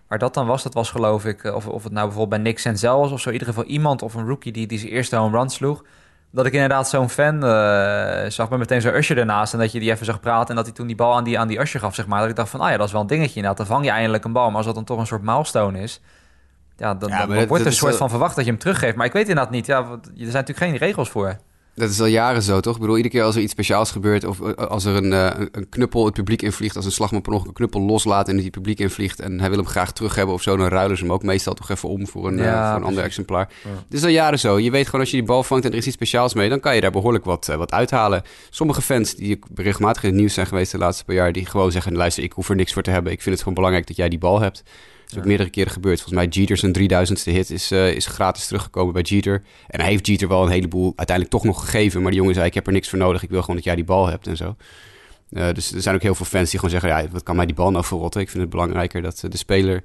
waar dat dan was. Dat was geloof ik, eh, of, of het nou bijvoorbeeld bij Nick Senzel was of zo. In ieder geval iemand of een rookie die, die zijn eerste home run sloeg. Dat ik inderdaad zo'n fan eh, zag met meteen zo'n Usher ernaast. En dat je die even zag praten en dat hij toen die bal aan die, aan die Usher gaf, zeg maar. Dat ik dacht van, ah ja, dat is wel een dingetje inderdaad. Dan vang je eindelijk een bal. Maar als dat dan toch een soort milestone is... Ja, dan, Ja, dan maar dat- wordt er een soort wel- van verwacht dat je hem teruggeeft. Maar ik weet inderdaad niet. Ja, want er zijn natuurlijk geen regels voor. Dat is al jaren zo, toch? Ik bedoel, iedere keer als er iets speciaals gebeurt... of eh, als er een, eh, een knuppel het publiek invliegt... als een slagman per ongeluk een knuppel loslaat en het publiek invliegt... en hij wil hem graag terug hebben of zo... dan ruilen ze hem ook meestal toch even om voor een, eh, Ja, voor een ander exemplaar. Ja. Het is al jaren zo. Je weet gewoon als je die bal vangt en er is iets speciaals mee... dan kan je daar behoorlijk wat, wat uithalen. Sommige fans die regelmatig in het nieuws zijn geweest de laatste paar jaar... die gewoon zeggen, luister, ik hoef er niks voor te hebben. Ik vind het gewoon belangrijk dat jij die bal hebt. Is ook meerdere keren gebeurd. Volgens mij Jeter zijn 3000ste hit is, eh, is gratis teruggekomen bij Jeter. En hij heeft Jeter wel een heleboel uiteindelijk toch nog gegeven. Maar die jongen zei, ik heb er niks voor nodig. Ik wil gewoon dat jij die bal hebt en zo. Eh, dus er zijn ook heel veel fans die gewoon zeggen... Ja, wat kan mij die bal nou verrotten? Ik vind het belangrijker dat eh, de speler...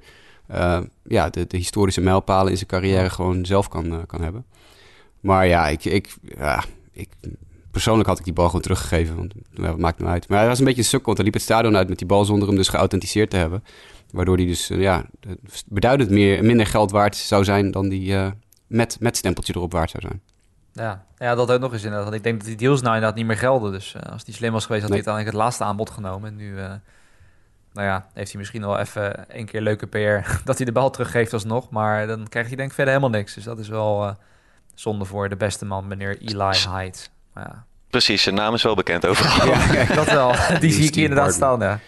ja, de, de historische mijlpalen in zijn carrière gewoon zelf kan, kan hebben. Maar ja, ik, ik, ja, ik, persoonlijk had ik die bal gewoon teruggegeven. Want ja, wat maakt het nou uit? Maar hij was een beetje een sukkel. Want hij liep het stadion uit met die bal zonder hem dus geauthenticeerd te hebben. Waardoor die dus, eh, ja, beduidend meer, minder geld waard zou zijn dan die eh, met, met stempeltje erop waard zou zijn. Ja, ja dat ook nog eens inderdaad. Want ik denk dat die deals nou inderdaad niet meer gelden. Dus eh, als die slim was geweest, had Nee. hij uiteindelijk het laatste aanbod genomen. En nu, eh, nou ja, heeft hij misschien wel even één keer leuke PR dat hij de bal teruggeeft alsnog. Maar dan krijg je denk ik verder helemaal niks. Dus dat is wel eh, zonde voor de beste man, meneer Eli Hyde. Maar ja, Precies, zijn naam is wel bekend overal. dat wel. Die, Die zie ik hier inderdaad staan, ja.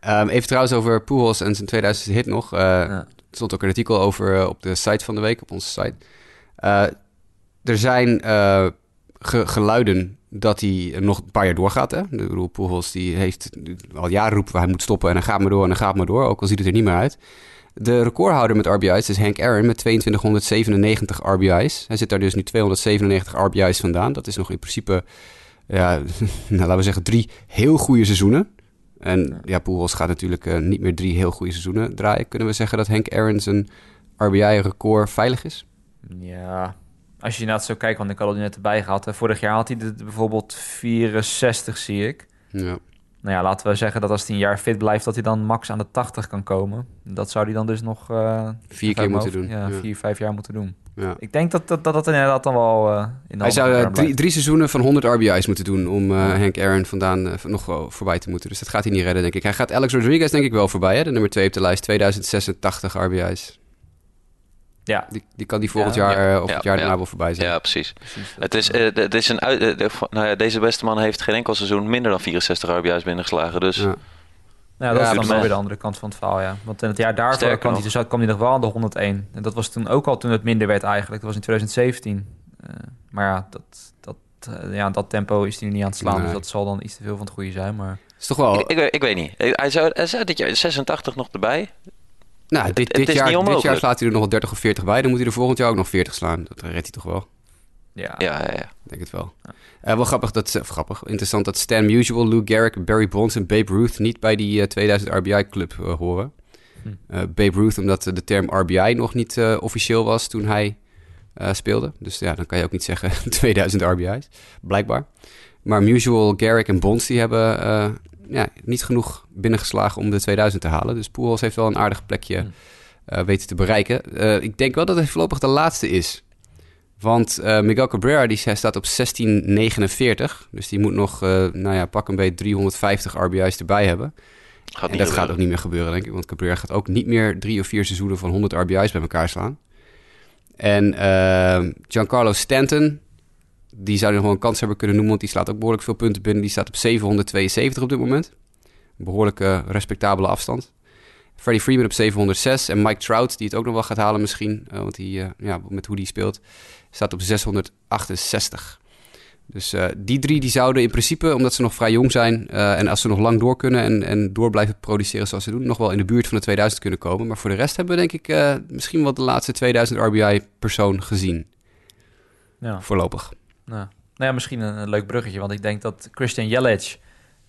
Ehm, even trouwens over Pujols en zijn 2000 hit nog. Eh, Ja. Er stond ook een artikel over eh, op de site van de week, op onze site. Eh, er zijn ge- geluiden dat hij nog een paar jaar doorgaat. Hè? Ik bedoel, Pujols die heeft al jaren roepen we, hij moet stoppen en hij gaat maar door en hij gaat maar door. Ook al ziet het er niet meer uit. De recordhouder met RBI's is Hank Aaron met 2297 RBI's. Hij zit daar dus nu 297 RBI's vandaan. Dat is nog in principe, ja, nou, laten we zeggen, drie heel goede seizoenen. En ja, Pujols gaat natuurlijk eh, niet meer drie heel goede seizoenen draaien. Kunnen we zeggen dat Hank Aaron zijn RBI-record veilig is? Ja, als je inderdaad zo kijkt, want ik had het net erbij gehad. hè. Vorig jaar had hij de, bijvoorbeeld 64, zie ik. Ja. Nou ja, laten we zeggen dat als hij een jaar fit blijft, dat hij dan max aan de 80 kan komen. Dat zou hij dan dus nog eh, Vier keer moeten doen. Ja, Ja. vier, vijf jaar moeten doen. Ja. Ik denk dat dat, dat, dat inderdaad dan wel eh, in de Hij zou Aaron drie, drie seizoenen van 100 RBI's moeten doen om eh, Hank Aaron vandaan nog wel voorbij te moeten. Dus dat gaat hij niet redden, denk ik. Hij gaat Alex Rodriguez denk ik wel voorbij, hè? de nummer 2 op de lijst. 2086 RBI's. Ja, Die, die kan die volgend Ja. jaar of Ja, het jaar ja. daarna wel voorbij zijn. Ja, precies. precies. Het is, eh, het is een uit, de- nou ja, deze beste man heeft geen enkel seizoen minder dan 64 RBI's binnengeslagen. Dus Ja. Nou, dat Ja, is dan wel weer de andere kant van het verhaal, ja. Want in het jaar daarvoor Sterker kwam hij, nog. dus, kwam hij nog wel aan de 101. En dat was toen ook al toen het minder werd eigenlijk. Dat was in 2017. Eh, maar ja dat, dat, eh, ja, dat tempo is hij nu niet aan het slaan. Nee. Dus dat zal dan iets te veel van het goede zijn. Maar is toch wel... ik, ik, weet- ik weet niet. Hij zou, hij zou dit jaar 86 nog erbij. nou, dit, dit, jaar, dit jaar slaat hij er nog wel 30 of 40 bij. Dan moet hij er volgend jaar ook nog 40 slaan. Dat redt hij toch wel. Ja, Ja, ja, denk het wel. Eh, wel grappig dat, of grappig, interessant dat Stan Musial, Lou Gehrig, Barry Bonds en Babe Ruth niet bij die eh, 2000 RBI-club horen. Hm. Eh, Babe Ruth omdat eh, de term RBI nog niet eh, officieel was toen hij eh, speelde. Dus ja, dan kan je ook niet zeggen 2000 RBI's, blijkbaar. Maar Musial, Gehrig en Bonds die hebben eh, ja, niet genoeg binnengeslagen om de 2000 te halen. Dus Pujols heeft wel een aardig plekje Hm. weten te bereiken. ik denk wel dat hij voorlopig de laatste is. Want Miguel Cabrera die staat op 1649. Dus die moet nog, nou ja, pak een beetje 350 RBI's erbij hebben. Gaat en dat gaat ook niet meer gebeuren, denk ik. Want Cabrera gaat ook niet meer drie of vier seizoenen van 100 RBI's bij elkaar slaan. En Giancarlo Stanton, die zou nog wel een kans hebben kunnen noemen, want die slaat ook behoorlijk veel punten binnen. Die staat op 772 op dit moment. Een behoorlijke respectabele afstand. Freddie Freeman op 706 en Mike Trout, die het ook nog wel gaat halen misschien, uh, want die, uh, ja, met hoe die speelt, staat op 668. Dus uh, die drie die zouden in principe, omdat ze nog vrij jong zijn en als ze nog lang door kunnen en, en door blijven produceren zoals ze doen, nog wel in de buurt van de 2000 kunnen komen. Maar voor de rest hebben we denk ik misschien wel de laatste 2000 RBI persoon gezien. Ja. Voorlopig. Nou, nou ja, misschien een, leuk bruggetje. Want ik denk dat Christian Jelic...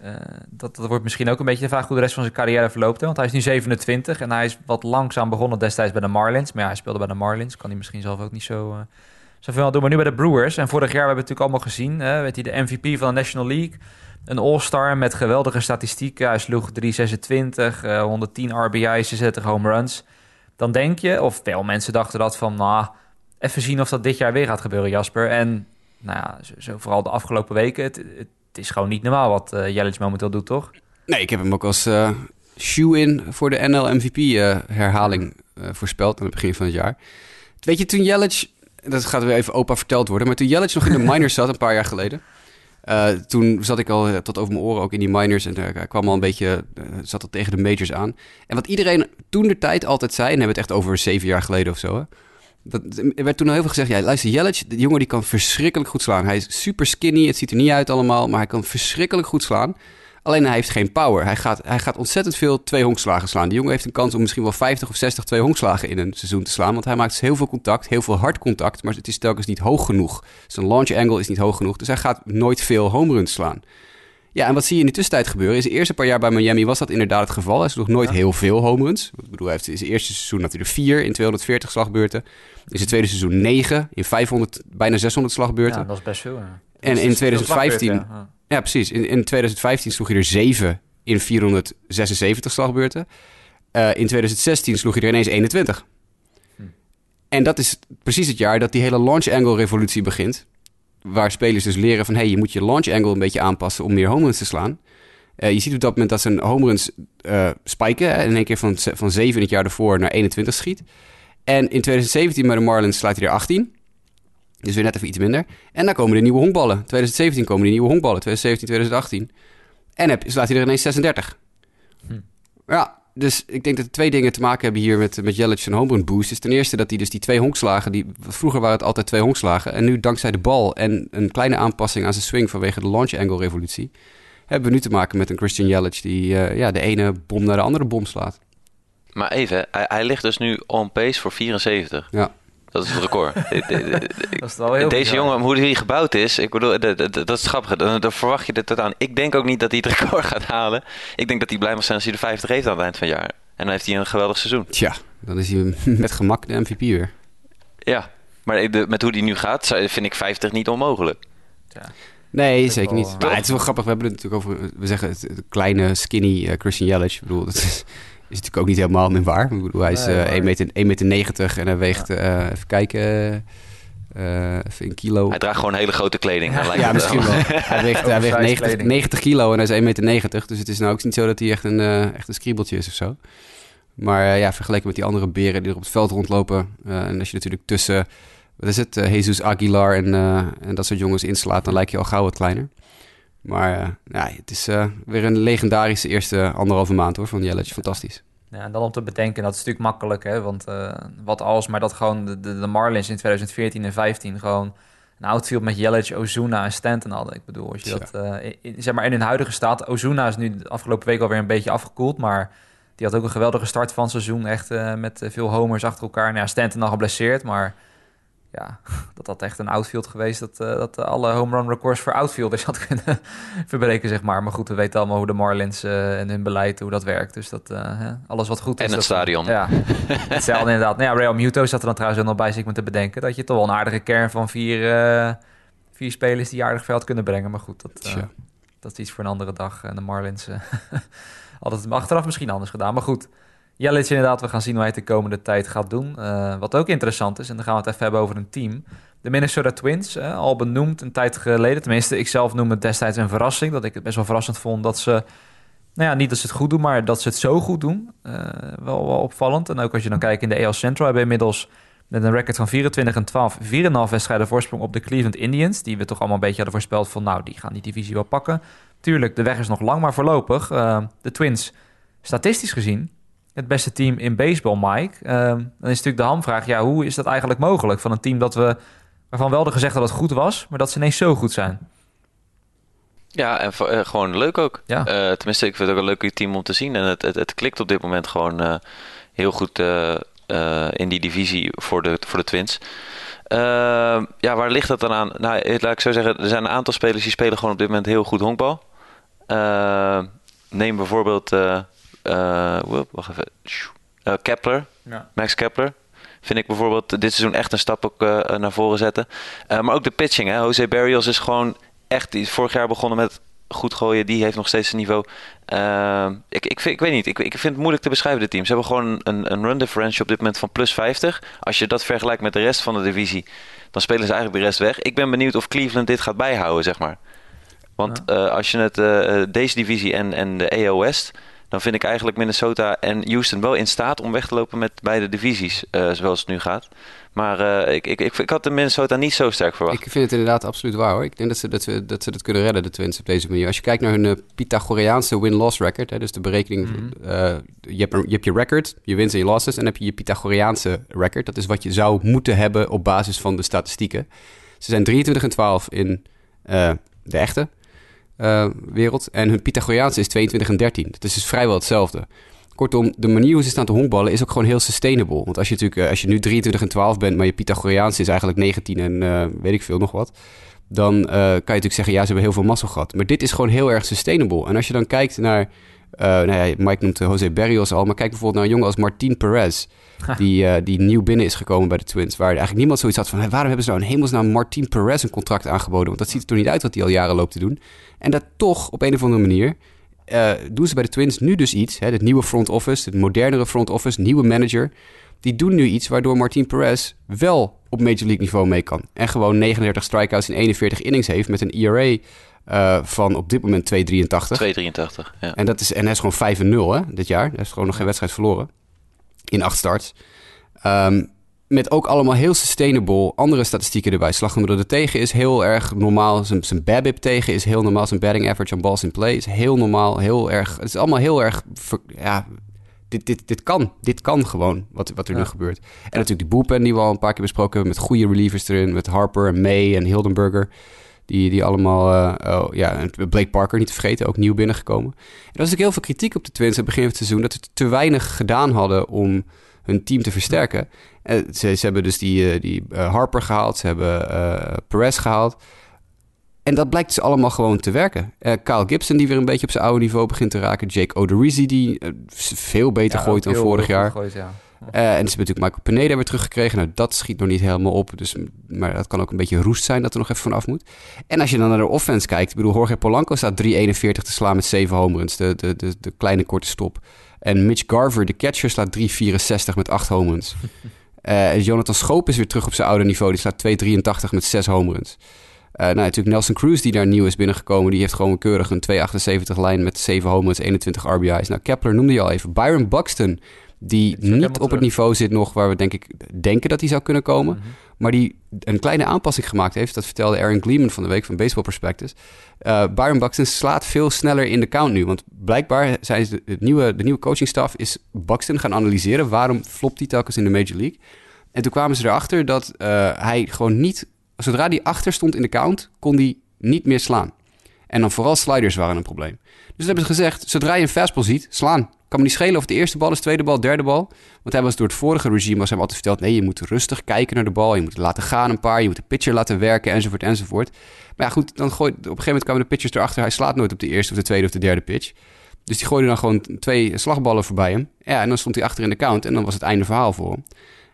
Uh, dat, dat wordt misschien ook een beetje de vraag hoe de rest van zijn carrière verloopt. Hè? Want hij is nu 27 en hij is wat langzaam begonnen destijds bij de Marlins. Maar ja, hij speelde bij de Marlins. Kan hij misschien zelf ook niet zo, uh, zoveel doen. Maar nu bij de Brewers. En vorig jaar hebben we het natuurlijk allemaal gezien. Hè? Hij de MVP van de National League. Een all-star met geweldige statistieken. Hij sloeg 326, uh, 110 RBI's, 60 home runs. Dan denk je, of veel mensen dachten dat van... nou, even zien of dat dit jaar weer gaat gebeuren, Jasper. En nou ja, zo, vooral de afgelopen weken. Is gewoon niet normaal wat uh, Jelic momenteel doet, toch? Nee, ik heb hem ook als uh, shoe-in voor de NL MVP-herhaling uh, voorspeld aan het begin van het jaar. Weet je, toen Jelic, dat gaat weer even opa verteld worden, maar toen Jelic nog in de minors zat, een paar jaar geleden... Uh, toen zat ik al tot over mijn oren ook in die minors en uh, kwam al een beetje, uh, zat al tegen de majors aan. En wat iedereen toen de tijd altijd zei, en hebben we het echt over zeven jaar geleden of zo, hè, dat, er werd toen al heel veel gezegd, ja, luister, Jelic, de jongen die kan verschrikkelijk goed slaan. Hij is super skinny, het ziet er niet uit allemaal, maar hij kan verschrikkelijk goed slaan. Alleen hij heeft geen power. Hij gaat, hij gaat ontzettend veel twee honkslagen slaan. Die jongen heeft een kans om misschien wel 50 of 60 twee honkslagen in een seizoen te slaan. Want hij maakt heel veel contact, heel veel hard contact. Maar het is telkens niet hoog genoeg. Zijn launch angle is niet hoog genoeg. Dus hij gaat nooit veel home runs slaan. Ja, en wat zie je in de tussentijd gebeuren? In zijn eerste paar jaar bij Miami was dat inderdaad het geval. Hij sloeg nooit heel veel home runs. Ik bedoel, hij heeft in zijn eerste seizoen natuurlijk vier in 240 slagbeurten. In zijn tweede seizoen 9 in 500, bijna 600 slagbeurten. Ja, dat is best veel. Ja. En in 2015, ja. ja. precies. In, in 2015 sloeg hij er 7 in 476 slagbeurten. Uh, in 2016 sloeg hij er ineens 21. Hm. En dat is precies het jaar dat die hele launch angle revolutie begint. Waar spelers dus leren van... hey, je moet je launch angle een beetje aanpassen om meer home runs te slaan. Uh, je ziet op dat moment dat zijn home runs uh, spiken. En in één keer van, van 7 in het jaar ervoor naar 21 schiet. En in 2017 bij de Marlins slaat hij er 18. Dus weer net even iets minder. En dan komen de nieuwe honkballen. 2017 komen de nieuwe honkballen. 2017, 2018. En heb, slaat hij er ineens 36. Hm. Ja, dus ik denk dat er twee dingen te maken hebben hier met, met Jelic en home run boost. Is ten eerste dat hij dus die twee honkslagen... Die, vroeger waren het altijd twee honkslagen. En nu dankzij de bal en een kleine aanpassing aan zijn swing... vanwege de launch angle revolutie... hebben we nu te maken met een Christian Jelic... die uh, ja, de ene bom naar de andere bom slaat. Maar even, hij, hij ligt dus nu on pace voor 74. Ja. Dat is het record. dat is wel heel Deze jongen, hoe hij gebouwd is, ik bedoel, dat, is grappig. Dan, dan, verwacht je dit tot aan. Ik denk ook niet dat hij het record gaat halen. Ik denk dat hij blij mag zijn als hij de 50 heeft aan het eind van het jaar. En dan heeft hij een geweldig seizoen. Tja, dan is hij met gemak de MVP weer. Ja, maar met hoe hij nu gaat, vind ik 50 niet onmogelijk. Ja. Nee, zeker niet. Maar het is wel grappig. We hebben het natuurlijk over, we zeggen het, kleine, skinny uh, Christian Yelich. Ik bedoel, dat is, is natuurlijk ook niet helemaal min waar. Ik bedoel, hij is uh, 1 meter, 1 meter 90 en hij weegt, uh, even kijken, uh, even in kilo. Hij draagt gewoon hele grote kleding. Ja, ja misschien wel. hij weegt, hij weegt 90, 90, kilo en hij is 1 meter 90. Dus het is nou ook niet zo dat hij echt een, uh, echt een skriebeltje is of zo. Maar ja, vergeleken met die andere beren die er op het veld rondlopen. en als je natuurlijk tussen, wat is het, Jesus Aguilar en, en dat soort jongens inslaat, dan lijkt je al gauw wat kleiner. Maar uh, ja, het is uh, weer een legendarische eerste anderhalve maand hoor, van Jelletje. Fantastisch. Ja, en dan om te bedenken, dat is natuurlijk makkelijk, hè? want uh, wat als, maar dat gewoon de, de, de, Marlins in 2014 en 15 gewoon een outfield met Jelic, Ozuna en Stanton hadden. Ik bedoel, als je dat, in, zeg maar in hun huidige staat, Ozuna is nu de afgelopen week alweer een beetje afgekoeld, maar die had ook een geweldige start van het seizoen, echt met veel homers achter elkaar. Nou ja, Stanton al geblesseerd, maar ja, dat had echt een outfield geweest. Dat, uh, dat alle home run records voor outfielders had kunnen verbreken, zeg maar. Maar goed, we weten allemaal hoe de Marlins uh, en hun beleid, hoe dat werkt. Dus dat, uh, hè, alles wat goed is. En het stadion. Ja, hetzelfde inderdaad. Nou ja, Real Muto zat er dan trouwens nog bij, zich me te bedenken. Dat je toch wel een aardige kern van vier, vier spelers die aardig veld kunnen brengen. Maar goed, dat, dat is iets voor een andere dag. En de Marlins altijd achteraf misschien anders gedaan. Maar goed, Jelic inderdaad, we gaan zien hoe hij het de komende tijd gaat doen. Uh, wat ook interessant is, en dan gaan we het even hebben over een team. De Minnesota Twins, uh, al benoemd een tijd geleden. Tenminste, ik zelf noem het destijds een verrassing. Dat ik het best wel verrassend vond dat ze... Nou ja, niet dat ze het goed doen, maar dat ze het zo goed doen. Uh, wel, wel opvallend. En ook als je dan kijkt in de AL Central... hebben we inmiddels met een record van 24 en 12... 4,5 wedstrijden voorsprong op de Cleveland Indians... die we toch allemaal een beetje hadden voorspeld van... nou, die gaan die divisie wel pakken. Tuurlijk, de weg is nog lang, maar voorlopig... de Twins, statistisch gezien het beste team in baseball, Mike. Uh, dan is natuurlijk de hamvraag, ja, hoe is dat eigenlijk mogelijk van een team dat we, waarvan wel de gezegd dat het goed was, maar dat ze ineens zo goed zijn? Ja, en uh, gewoon leuk ook. Ja. Uh, tenminste, ik vind het ook een leuk team om te zien. En het, het, het klikt op dit moment gewoon uh, heel goed in die divisie voor de, voor de Twins. Ehm, ja, waar ligt dat dan aan? Nou, laat ik zo zeggen, er zijn een aantal spelers die spelen gewoon op dit moment heel goed honkbal. Ehm, neem bijvoorbeeld uh, wacht even. Uh, Kepler. Ja. Max Kepler. Vind ik bijvoorbeeld dit seizoen echt een stap ook, uh, naar voren zetten. maar ook de pitching. Hè. Jose Barrios is gewoon echt... Die vorig jaar begonnen met goed gooien. Die heeft nog steeds een niveau. ik, ik, vind, ik weet niet. Ik, ik vind het moeilijk te beschrijven, dit team. Ze hebben gewoon een, een run differential op dit moment van plus 50. Als je dat vergelijkt met de rest van de divisie... dan spelen ze eigenlijk de rest weg. Ik ben benieuwd of Cleveland dit gaat bijhouden, zeg maar. Want als je het, deze divisie en, en de AO West dan vind ik eigenlijk Minnesota en Houston wel in staat om weg te lopen met beide divisies, uh, zoals het nu gaat. Maar uh, ik, ik, ik, ik, had de Minnesota niet zo sterk verwacht. Ik vind het inderdaad absoluut waar hoor. Ik denk dat ze dat, ze, dat, ze dat kunnen redden, de Twins, op deze manier. Als je kijkt naar hun uh, Pythagoreaanse win-loss record, hè, dus de berekening, mm je, hebt, je hebt je record, je wins en je losses, en dan heb je je Pythagoreaanse record. Dat is wat je zou moeten hebben op basis van de statistieken. Ze zijn 23 en 12 in de echte wereld. En hun Pythagoreaanse is 22 en 13. Dat is dus vrijwel hetzelfde. Kortom, de manier hoe ze staan te honkballen is ook gewoon heel sustainable. Want als je natuurlijk, uh, als je nu 23 en 12 bent, maar je Pythagoreaanse is eigenlijk 19 en uh, weet ik veel nog wat. Dan kan je natuurlijk zeggen, ja, ze hebben heel veel massa gehad. Maar dit is gewoon heel erg sustainable. En als je dan kijkt naar, nou ja, Mike noemt Jose Berrios al, maar kijk bijvoorbeeld naar een jongen als Martin Perez. Die, die nieuw binnen is gekomen bij de Twins. Waar eigenlijk niemand zoiets had van... waarom hebben ze nou in hemelsnaam Martin Perez een contract aangeboden? Want dat ziet er toch niet uit wat hij al jaren loopt te doen. En dat toch op een of andere manier uh, doen ze bij de Twins nu dus iets. Hè, het nieuwe front office, het modernere front office, nieuwe manager. Die doen nu iets waardoor Martin Perez wel op Major League niveau mee kan. En gewoon 39 strikeouts in 41 innings heeft met een ERA uh, eh, van op dit moment 2,83. 2,83, ja. En, dat is, en hij is gewoon 5-0 dit jaar. Hij heeft gewoon nog geen wedstrijd verloren. In acht starts. Um, met ook allemaal heel sustainable andere statistieken erbij. Slaggemiddelde tegen is heel erg normaal. Zijn, zijn BABIP tegen is heel normaal. Zijn batting average on balls in play is heel normaal. Heel erg, het is allemaal heel erg... Ja, dit, dit, dit kan. Dit kan gewoon, wat, wat er nu gebeurt. En natuurlijk die bullpen die we al een paar keer besproken hebben... met goede relievers erin. Met Harper en May en Hildenburger. Die, die allemaal... Uh, oh, ja, Blake Parker niet te vergeten, ook nieuw binnengekomen. En er was natuurlijk heel veel kritiek op de Twins... aan het begin van het seizoen... dat ze te weinig gedaan hadden om hun team te versterken. Uh, ze, ze, hebben dus die, uh, die uh, Harper gehaald, ze hebben Perez gehaald. En dat blijkt dus allemaal gewoon te werken. Kyle Gibson, die weer een beetje op zijn oude niveau begint te raken. Jake Odorizzi, die veel beter gooit dan vorig jaar. Gooit, ja. en ze hebben natuurlijk Michael Pineda weer teruggekregen. Nou, dat schiet nog niet helemaal op. Dus, maar dat kan ook een beetje roest zijn dat er nog even vanaf moet. En als je dan naar de offense kijkt. Ik bedoel, Jorge Polanco staat 3,41 te slaan met 7 home runs. De, de, de, de kleine korte stop. En Mitch Garver, de catcher, slaat 3,64 met 8 home runs. uh, Jonathan Schoop is weer terug op zijn oude niveau. Die slaat 2,83 met 6 home runs. Uh, nou, natuurlijk Nelson Cruz, die daar nieuw is binnengekomen. Die heeft gewoon keurig een 2,78 lijn met 7 home runs, 21 RBI's. Nou, Kepler noemde je al even. Byron Buxton, die niet op het niveau zit nog waar we denk ik denken dat hij zou kunnen komen. Mhm. Maar die een kleine aanpassing gemaakt heeft. Dat vertelde Aaron Gleeman van de week van Baseball Prospectus. Uh, Byron Buxton slaat veel sneller in de count nu. Want blijkbaar zijn ze de, nieuwe, de nieuwe coachingstaf is Buxton gaan analyseren. Waarom flopt hij telkens in de Major League? En toen kwamen ze erachter dat uh, hij gewoon niet... Zodra hij achter stond in de count, kon hij niet meer slaan. En dan vooral sliders waren een probleem. Dus hebben ze gezegd, zodra je een fastball ziet, slaan. Kan me niet schelen of de eerste bal is, tweede bal, derde bal. Want hij was door het vorige regime was hem altijd verteld... nee, je moet rustig kijken naar de bal. Je moet laten gaan een paar. Je moet de pitcher laten werken, enzovoort, enzovoort. Maar ja, goed, dan gooit, op een gegeven moment kwamen de pitchers erachter... hij slaat nooit op de eerste of de tweede of de derde pitch. Dus die gooide dan gewoon twee slagballen voorbij hem. Ja, en dan stond hij achter in de count en dan was het einde verhaal voor hem.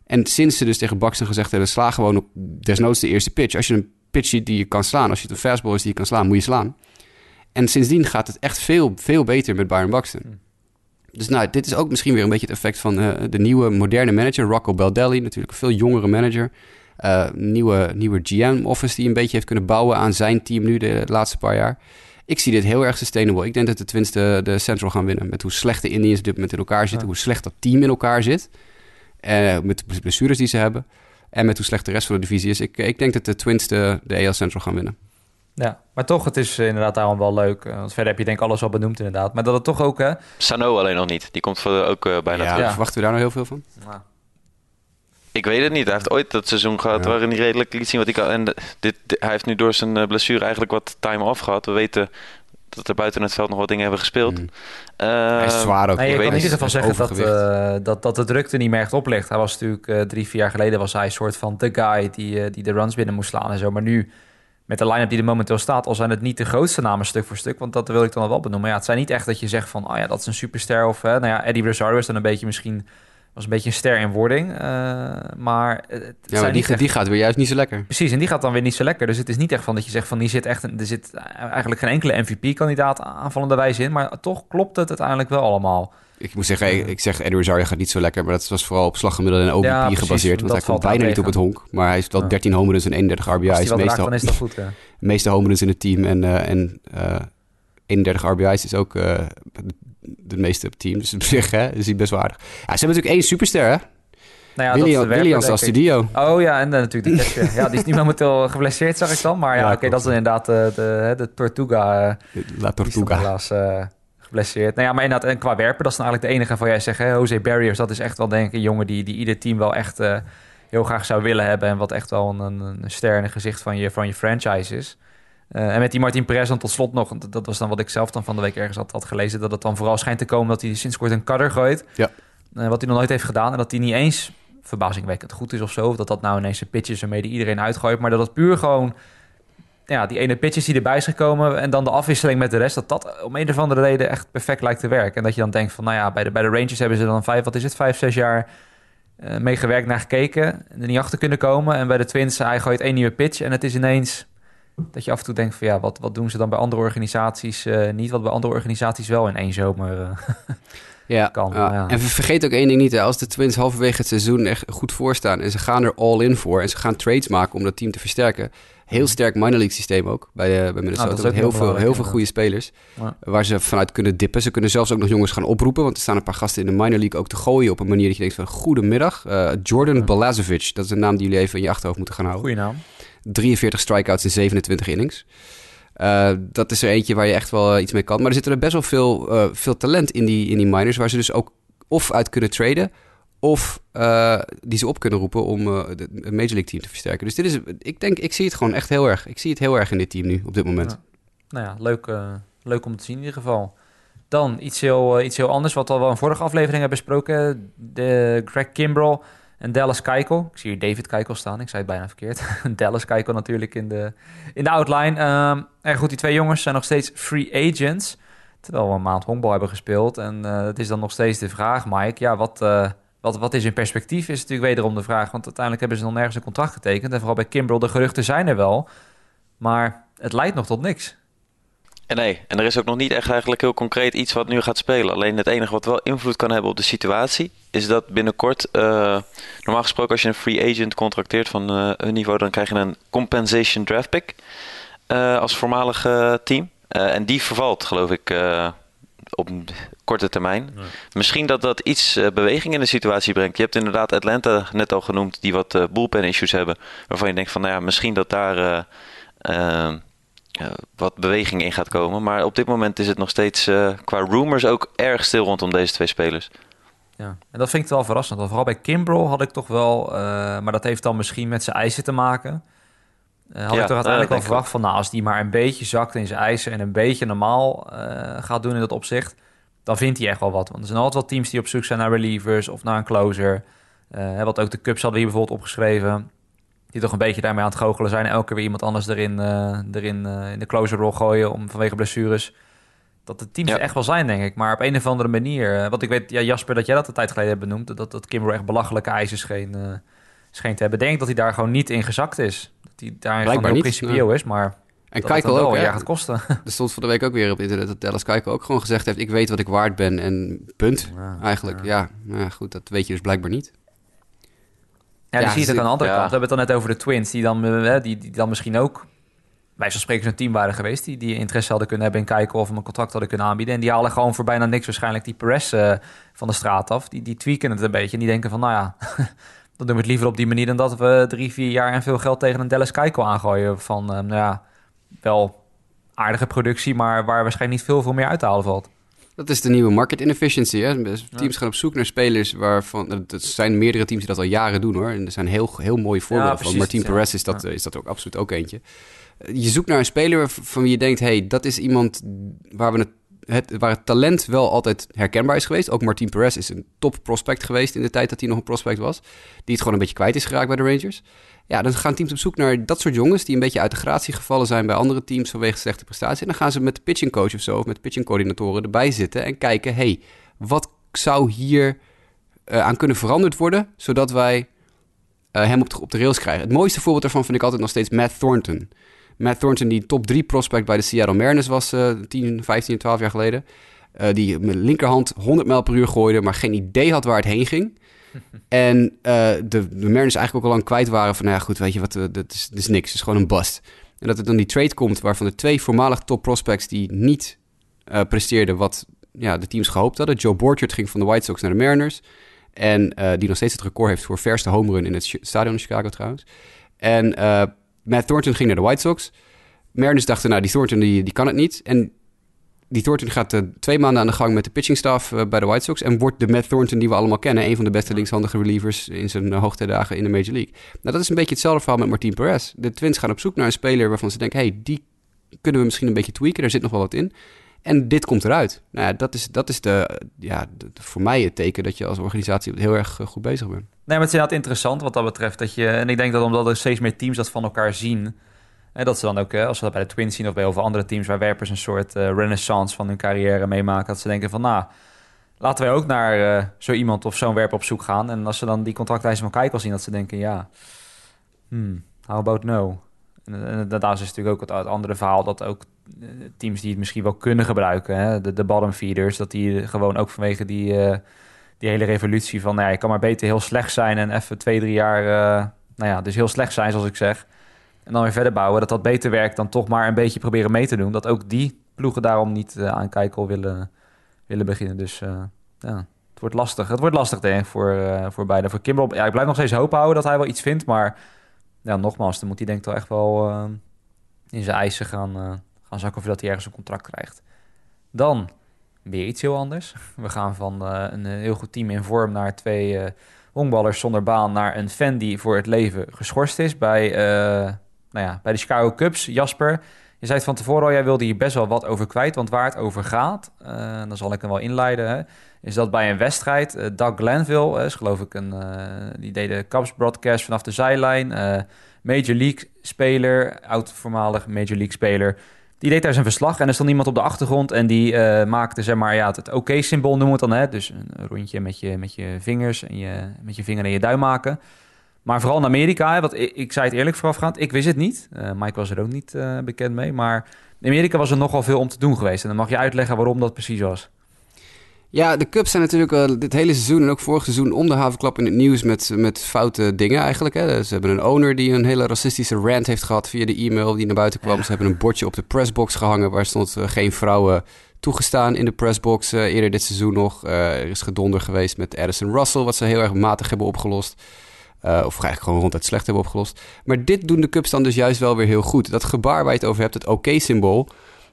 En sinds ze dus tegen Buxton gezegd hebben... sla gewoon op desnoods de eerste pitch. Als je een pitch ziet die je kan slaan... als je het een fastball is die je kan slaan, moet je slaan. En sindsdien gaat het echt veel, veel beter met Byron Buxton. Dus nou, dit is ook misschien weer een beetje het effect van uh, de nieuwe moderne manager, Rocco Baldelli. Natuurlijk een veel jongere manager. Uh, nieuwe, nieuwe GM-office die een beetje heeft kunnen bouwen aan zijn team nu de, laatste paar jaar. Ik zie dit heel erg sustainable. Ik denk dat de Twins de, de Central gaan winnen. Met hoe slecht de Indians dit moment in elkaar zitten. Hoe slecht dat team in elkaar zit. Uh, met de blessures die ze hebben. En met hoe slecht de rest van de divisie is. Ik, ik denk dat de Twins de, de AL Central gaan winnen. Ja, maar toch, het is inderdaad daarom wel leuk. Want verder heb je denk ik alles al benoemd inderdaad. Maar dat het toch ook... Hè... Sano alleen nog niet. Die komt voor ook uh, bijna ja, terug. Verwachten we daar nog heel veel van? Ja. Ik weet het niet. Hij heeft ooit dat seizoen gehad ja. waarin hij redelijk liet zien wat hij kan. En dit, hij heeft nu door zijn blessure eigenlijk wat time off gehad. We weten dat er buiten het veld nog wat dingen hebben gespeeld. Mm. Uh, hij is zwaar ook. Nee, ik kan in ieder geval zeggen dat, uh, dat, dat de drukte niet meer echt oplegt. Hij was natuurlijk uh, drie, vier jaar geleden was hij een soort van de guy die, die de runs binnen moest slaan en zo. Maar nu met de line-up die er momenteel staat, al zijn het niet de grootste namen stuk voor stuk, want dat wil ik dan wel benoemen. Ja, het zijn niet echt dat je zegt van, oh ja, dat is een superster of, hè, nou ja, Eddie Rosario is dan een beetje misschien was een beetje een ster in wording. Uh, maar, het ja, maar die, die gaat weer juist niet zo lekker. Precies, en die gaat dan weer niet zo lekker. Dus het is niet echt van dat je zegt van die zit echt. Er zit eigenlijk geen enkele MVP-kandidaat aanvallende wijze in. Maar toch klopt het uiteindelijk wel allemaal. Ik moet zeggen, ik, ik zeg Eddie Rosario gaat niet zo lekker. Maar dat was vooral op slaggemiddelde en OBP ja, gebaseerd. Want hij komt bijna niet op het honk. Maar hij heeft wel 13 home runs en 31 RBI's. De meeste, dan is dat goed, ja. meeste home runs in het team. En, uh, en uh, 31 RBI's is ook uh, de meeste op team. Dus op zich hè, is hij best wel aardig. Ja, ze hebben natuurlijk één superster, hè? Nou ja, William, Williams studio. Oh ja, en dan natuurlijk de catcher. ja, die is nu momenteel geblesseerd, zag ik dan. Maar ja, ja oké, okay, dat is inderdaad de, de, de Tortuga. La Tortuga. Helaas uh, geblesseerd. Nou ja, maar inderdaad, en qua werpen, dat is dan eigenlijk de enige van jij zegt. Hè, Jose Barriers, dat is echt wel denk ik een jongen die, die ieder team wel echt uh, heel graag zou willen hebben. En wat echt wel een, een, een ster in het gezicht van je, van je franchise is. Uh, en met die Martin Perez dan tot slot nog, dat was dan wat ik zelf dan van de week ergens had, had gelezen, dat het dan vooral schijnt te komen dat hij sinds kort een cutter gooit. Ja. Uh, wat hij nog nooit heeft gedaan en dat hij niet eens verbazingwekkend goed is of zo. Of dat dat nou ineens een pitch is waarmee die iedereen uitgooit. Maar dat het puur gewoon, ja, die ene pitches die erbij is gekomen en dan de afwisseling met de rest, dat dat om een of andere reden echt perfect lijkt te werken. En dat je dan denkt van, nou ja, bij de, bij de Rangers hebben ze dan vijf, wat is het, vijf, zes jaar uh, meegewerkt naar gekeken. En er niet achter kunnen komen. En bij de Twins, hij gooit één nieuwe pitch en het is ineens dat je af en toe denkt van ja, wat, wat doen ze dan bij andere organisaties uh, niet, wat bij andere organisaties wel in één zomer uh, ja, kan. Ja. En vergeet ook één ding niet, hè. als de Twins halverwege het seizoen echt goed voorstaan en ze gaan er all in voor en ze gaan trades maken om dat team te versterken. Heel mhm. sterk minor league systeem ook bij, uh, bij Minnesota. Nou, heel, veel, heel veel goede spelers waar ze vanuit kunnen dippen. Ze kunnen zelfs ook nog jongens gaan oproepen, want er staan een paar gasten in de minor league ook te gooien op een manier dat je denkt van goedemiddag. Jordan ja. Balazovic, dat is een naam die jullie even in je achterhoofd moeten gaan houden. Goeie naam. 43 strikeouts in 27 innings. Uh, dat is er eentje waar je echt wel uh, iets mee kan. Maar er zitten er best wel veel, uh, veel talent in die, in die miners... waar ze dus ook of uit kunnen traden... of die ze op kunnen roepen om het Major League team te versterken. Dus dit is, ik denk, ik zie het gewoon echt heel erg. Ik zie het heel erg in dit team nu, op dit moment. Nou ja, leuk, leuk om te zien in ieder geval. Dan iets heel, iets heel anders, wat we al wel in vorige aflevering hebben besproken. De Greg Kimbrell en Dallas Keuchel. Ik zie hier David Keuchel staan. Ik zei het bijna verkeerd. Dallas Keuchel natuurlijk in de, in de outline. Um, en goed, die twee jongens zijn nog steeds free agents. Terwijl we een maand honkbal hebben gespeeld. En uh, het is dan nog steeds de vraag, Mike. Ja, wat, uh, wat, wat is in perspectief? Is natuurlijk wederom de vraag. Want uiteindelijk hebben ze nog nergens een contract getekend. En vooral bij Kimbrel, de geruchten zijn er wel. Maar het leidt nog tot niks. Nee, en er is ook nog niet echt eigenlijk heel concreet iets wat nu gaat spelen. Alleen het enige wat wel invloed kan hebben op de situatie, is dat binnenkort, uh, normaal gesproken als je een free agent contracteert van uh, een niveau, dan krijg je een compensation draft pick uh, als voormalig team. en die vervalt, geloof ik, op korte termijn. Misschien dat dat iets beweging in de situatie brengt. Je hebt inderdaad Atlanta net al genoemd, die wat bullpen issues hebben, waarvan je denkt van, nou ja, misschien dat daar wat beweging in gaat komen. Maar op dit moment is het nog steeds uh, qua rumors ook erg stil rondom deze twee spelers. Ja, en dat vind ik wel verrassend. Want vooral bij Kimbrough had ik toch wel, uh, maar dat heeft dan misschien met zijn eisen te maken. had ja, ik toch uiteindelijk wel verwacht van, nou, als die maar een beetje zakt in zijn eisen en een beetje normaal gaat doen in dat opzicht, dan vindt hij echt wel wat. Want er zijn altijd wel teams die op zoek zijn naar relievers of naar een closer. wat ook de Cubs hadden hier bijvoorbeeld opgeschreven die toch een beetje daarmee aan het goochelen zijn. Elke keer weer iemand anders erin, uh, erin uh, in de closer rol gooien om, vanwege blessures. Dat de teams er echt wel zijn, denk ik. Maar op een of andere manier. Uh, wat ik weet, ja, Jasper, dat jij dat een tijd geleden hebt benoemd. Dat, dat Kimber echt belachelijke eisen scheen, scheen te hebben. Denk dat hij daar gewoon niet in gezakt is. Dat hij daar gewoon heel principieel is. Maar En Keiko wel ook, jaar gaat kosten. Er stond van de week ook weer op internet dat Dallas Keiko ook gewoon gezegd heeft... ik weet wat ik waard ben en punt. Ja, Eigenlijk, ja. ja. goed, dat weet je dus blijkbaar niet. Ja, zie je het ook aan de andere ja. kant. We hebben het dan net over de Twins, die dan, eh, die, die dan misschien ook bij zo'n spreken zo'n team waren geweest, die, die interesse hadden kunnen hebben in kijken of hem een contract hadden kunnen aanbieden. En die halen gewoon voor bijna niks waarschijnlijk die Perez eh, van de straat af. Die, die tweaken het een beetje en die denken van, nou ja, dan doen we het liever op die manier dan dat we drie, vier jaar en veel geld tegen een Dallas Keiko aangooien. Van, eh, nou ja, wel aardige productie, maar waar waarschijnlijk niet veel, veel meer uit te halen valt. Dat is de nieuwe market inefficiency. Hè? Dus Teams gaan op zoek naar spelers waarvan... Er zijn meerdere teams die dat al jaren doen, hoor. En er zijn heel, heel mooie voorbeelden van. Martin ja. Perez is dat, is dat ook absoluut ook eentje. Eh, Je zoekt naar een speler van wie je denkt... hey, dat is iemand waar, we het, het, waar het talent wel altijd herkenbaar is geweest. Ook Martin Perez is een top prospect geweest in de tijd dat hij nog een prospect was. Die het gewoon een beetje kwijt is geraakt bij de Rangers. Ja, dan gaan teams op zoek naar dat soort jongens... die een beetje uit de gratie gevallen zijn bij andere teams... vanwege slechte prestatie. En dan gaan ze met de pitching coach of zo... of met pitching coördinatoren erbij zitten en kijken... hey, wat zou hier eh, aan kunnen veranderd worden... zodat wij eh, hem op de, rails krijgen. Het mooiste voorbeeld daarvan vind ik altijd nog steeds Matt Thornton. Matt Thornton, die top 3 prospect bij de Seattle Mariners was eh 10, 15, 12 jaar geleden. Eh, die met linkerhand 100 mijl per uur gooide, maar geen idee had waar het heen ging. en eh, de, Mariners eigenlijk ook al lang kwijt waren van, nou ja goed, weet je wat, eh, dat is, is niks, het is gewoon een bust. En dat er dan die trade komt waarvan de twee voormalig top prospects die niet eh, presteerden wat ja, de teams gehoopt hadden. Joe Borchert ging van de White Sox naar de Mariners. En die nog steeds het record heeft voor verste home run in het stadion in Chicago trouwens. En Matt Thornton ging naar de White Sox. Mariners dachten, nou, die Thornton die, die kan het niet. En die Thornton gaat eh, twee maanden aan de gang met de pitching staff eh, bij de White Sox. En wordt de Matt Thornton die we allemaal kennen. Een van de beste linkshandige relievers in zijn uh, hoogtijdagen in de Major League. Nou, dat is een beetje hetzelfde verhaal met Martin Perez. De Twins gaan op zoek naar een speler waarvan ze denken... hey, die kunnen we misschien een beetje tweaken. Daar zit nog wel wat in. En dit komt eruit. Nou ja, dat is, dat is de, ja, de- voor mij het teken dat je als organisatie heel erg eh, goed bezig bent. Nee, maar het is inderdaad interessant wat dat betreft. Dat je, en ik denk dat omdat er steeds meer teams dat van elkaar zien... Hè, dat ze dan ook, hè, als we dat bij de Twins zien of bij veel andere teams... waar werpers een soort eh, renaissance van hun carrière meemaken... dat ze denken van, nou, laten wij ook naar eh, zo iemand of zo'n werper op zoek gaan. En als ze dan die contractlijsten van kijken zien... dat ze denken, ja, hmm, how about no? En, en daarnaast is natuurlijk ook het, andere verhaal... dat ook eh, teams die het misschien wel kunnen gebruiken... Hè, de, de bottom feeders, dat die gewoon ook vanwege die... eh, die hele revolutie van, nou ja, je kan maar beter heel slecht zijn en even twee, drie jaar, eh, nou ja, dus heel slecht zijn, zoals ik zeg. En dan weer verder bouwen, dat dat beter werkt dan toch maar een beetje proberen mee te doen. Dat ook die ploegen daarom niet uh, aan kijken willen, willen beginnen. Dus uh, ja, het wordt lastig. Het wordt lastig, denk ik, voor, uh, voor beide. Voor Kimbrel, ja, ik blijf nog steeds hoop houden dat hij wel iets vindt, maar ja, nogmaals, dan moet hij denk ik toch echt wel in zijn eisen gaan, gaan zakken voordat hij ergens een contract krijgt. Dan weer iets heel anders. We gaan van een heel goed team in vorm naar twee honkballers zonder baan... naar een fan die voor het leven geschorst is bij, nou ja, bij de Chicago Cubs. Jasper, je zei het van tevoren al, jij wilde hier best wel wat over kwijt... want waar het over gaat, uh, dan zal ik hem wel inleiden... Hè, is dat bij een wedstrijd, uh, Doug Glanville, is geloof ik een... Uh, die deed de Cubs broadcast vanaf de zijlijn... Major League speler, oud-voormalig Major League speler... Die deed daar zijn verslag en er stond iemand op de achtergrond en die maakte zeg maar ja, het, het oké-symbool noemen we het dan. Hè? Dus een rondje met je, met je vingers en je, met je vinger en je duim maken. Maar vooral in Amerika, want ik, ik zei het eerlijk voorafgaand, ik wist het niet. Uh, Mike was er ook niet uh, bekend mee, maar in Amerika was er nogal veel om te doen geweest. En dan mag je uitleggen waarom dat precies was. Ja, de Cubs zijn natuurlijk uh, dit hele seizoen en ook vorig seizoen om de havenklap in het nieuws met, met foute dingen eigenlijk. Hè. Ze hebben een owner die een hele racistische rant heeft gehad via de e-mail die naar buiten kwam. Ja. Ze hebben een bordje op de pressbox gehangen waar stond uh, geen vrouwen toegestaan in de pressbox. Uh, eerder dit seizoen nog. er is gedonder geweest met Addison Russell, wat ze heel erg matig hebben opgelost. Of eigenlijk gewoon ronduit slecht hebben opgelost. Maar dit doen de Cubs dan dus juist wel weer heel goed. Dat gebaar waar je het over hebt, het oké-symbool...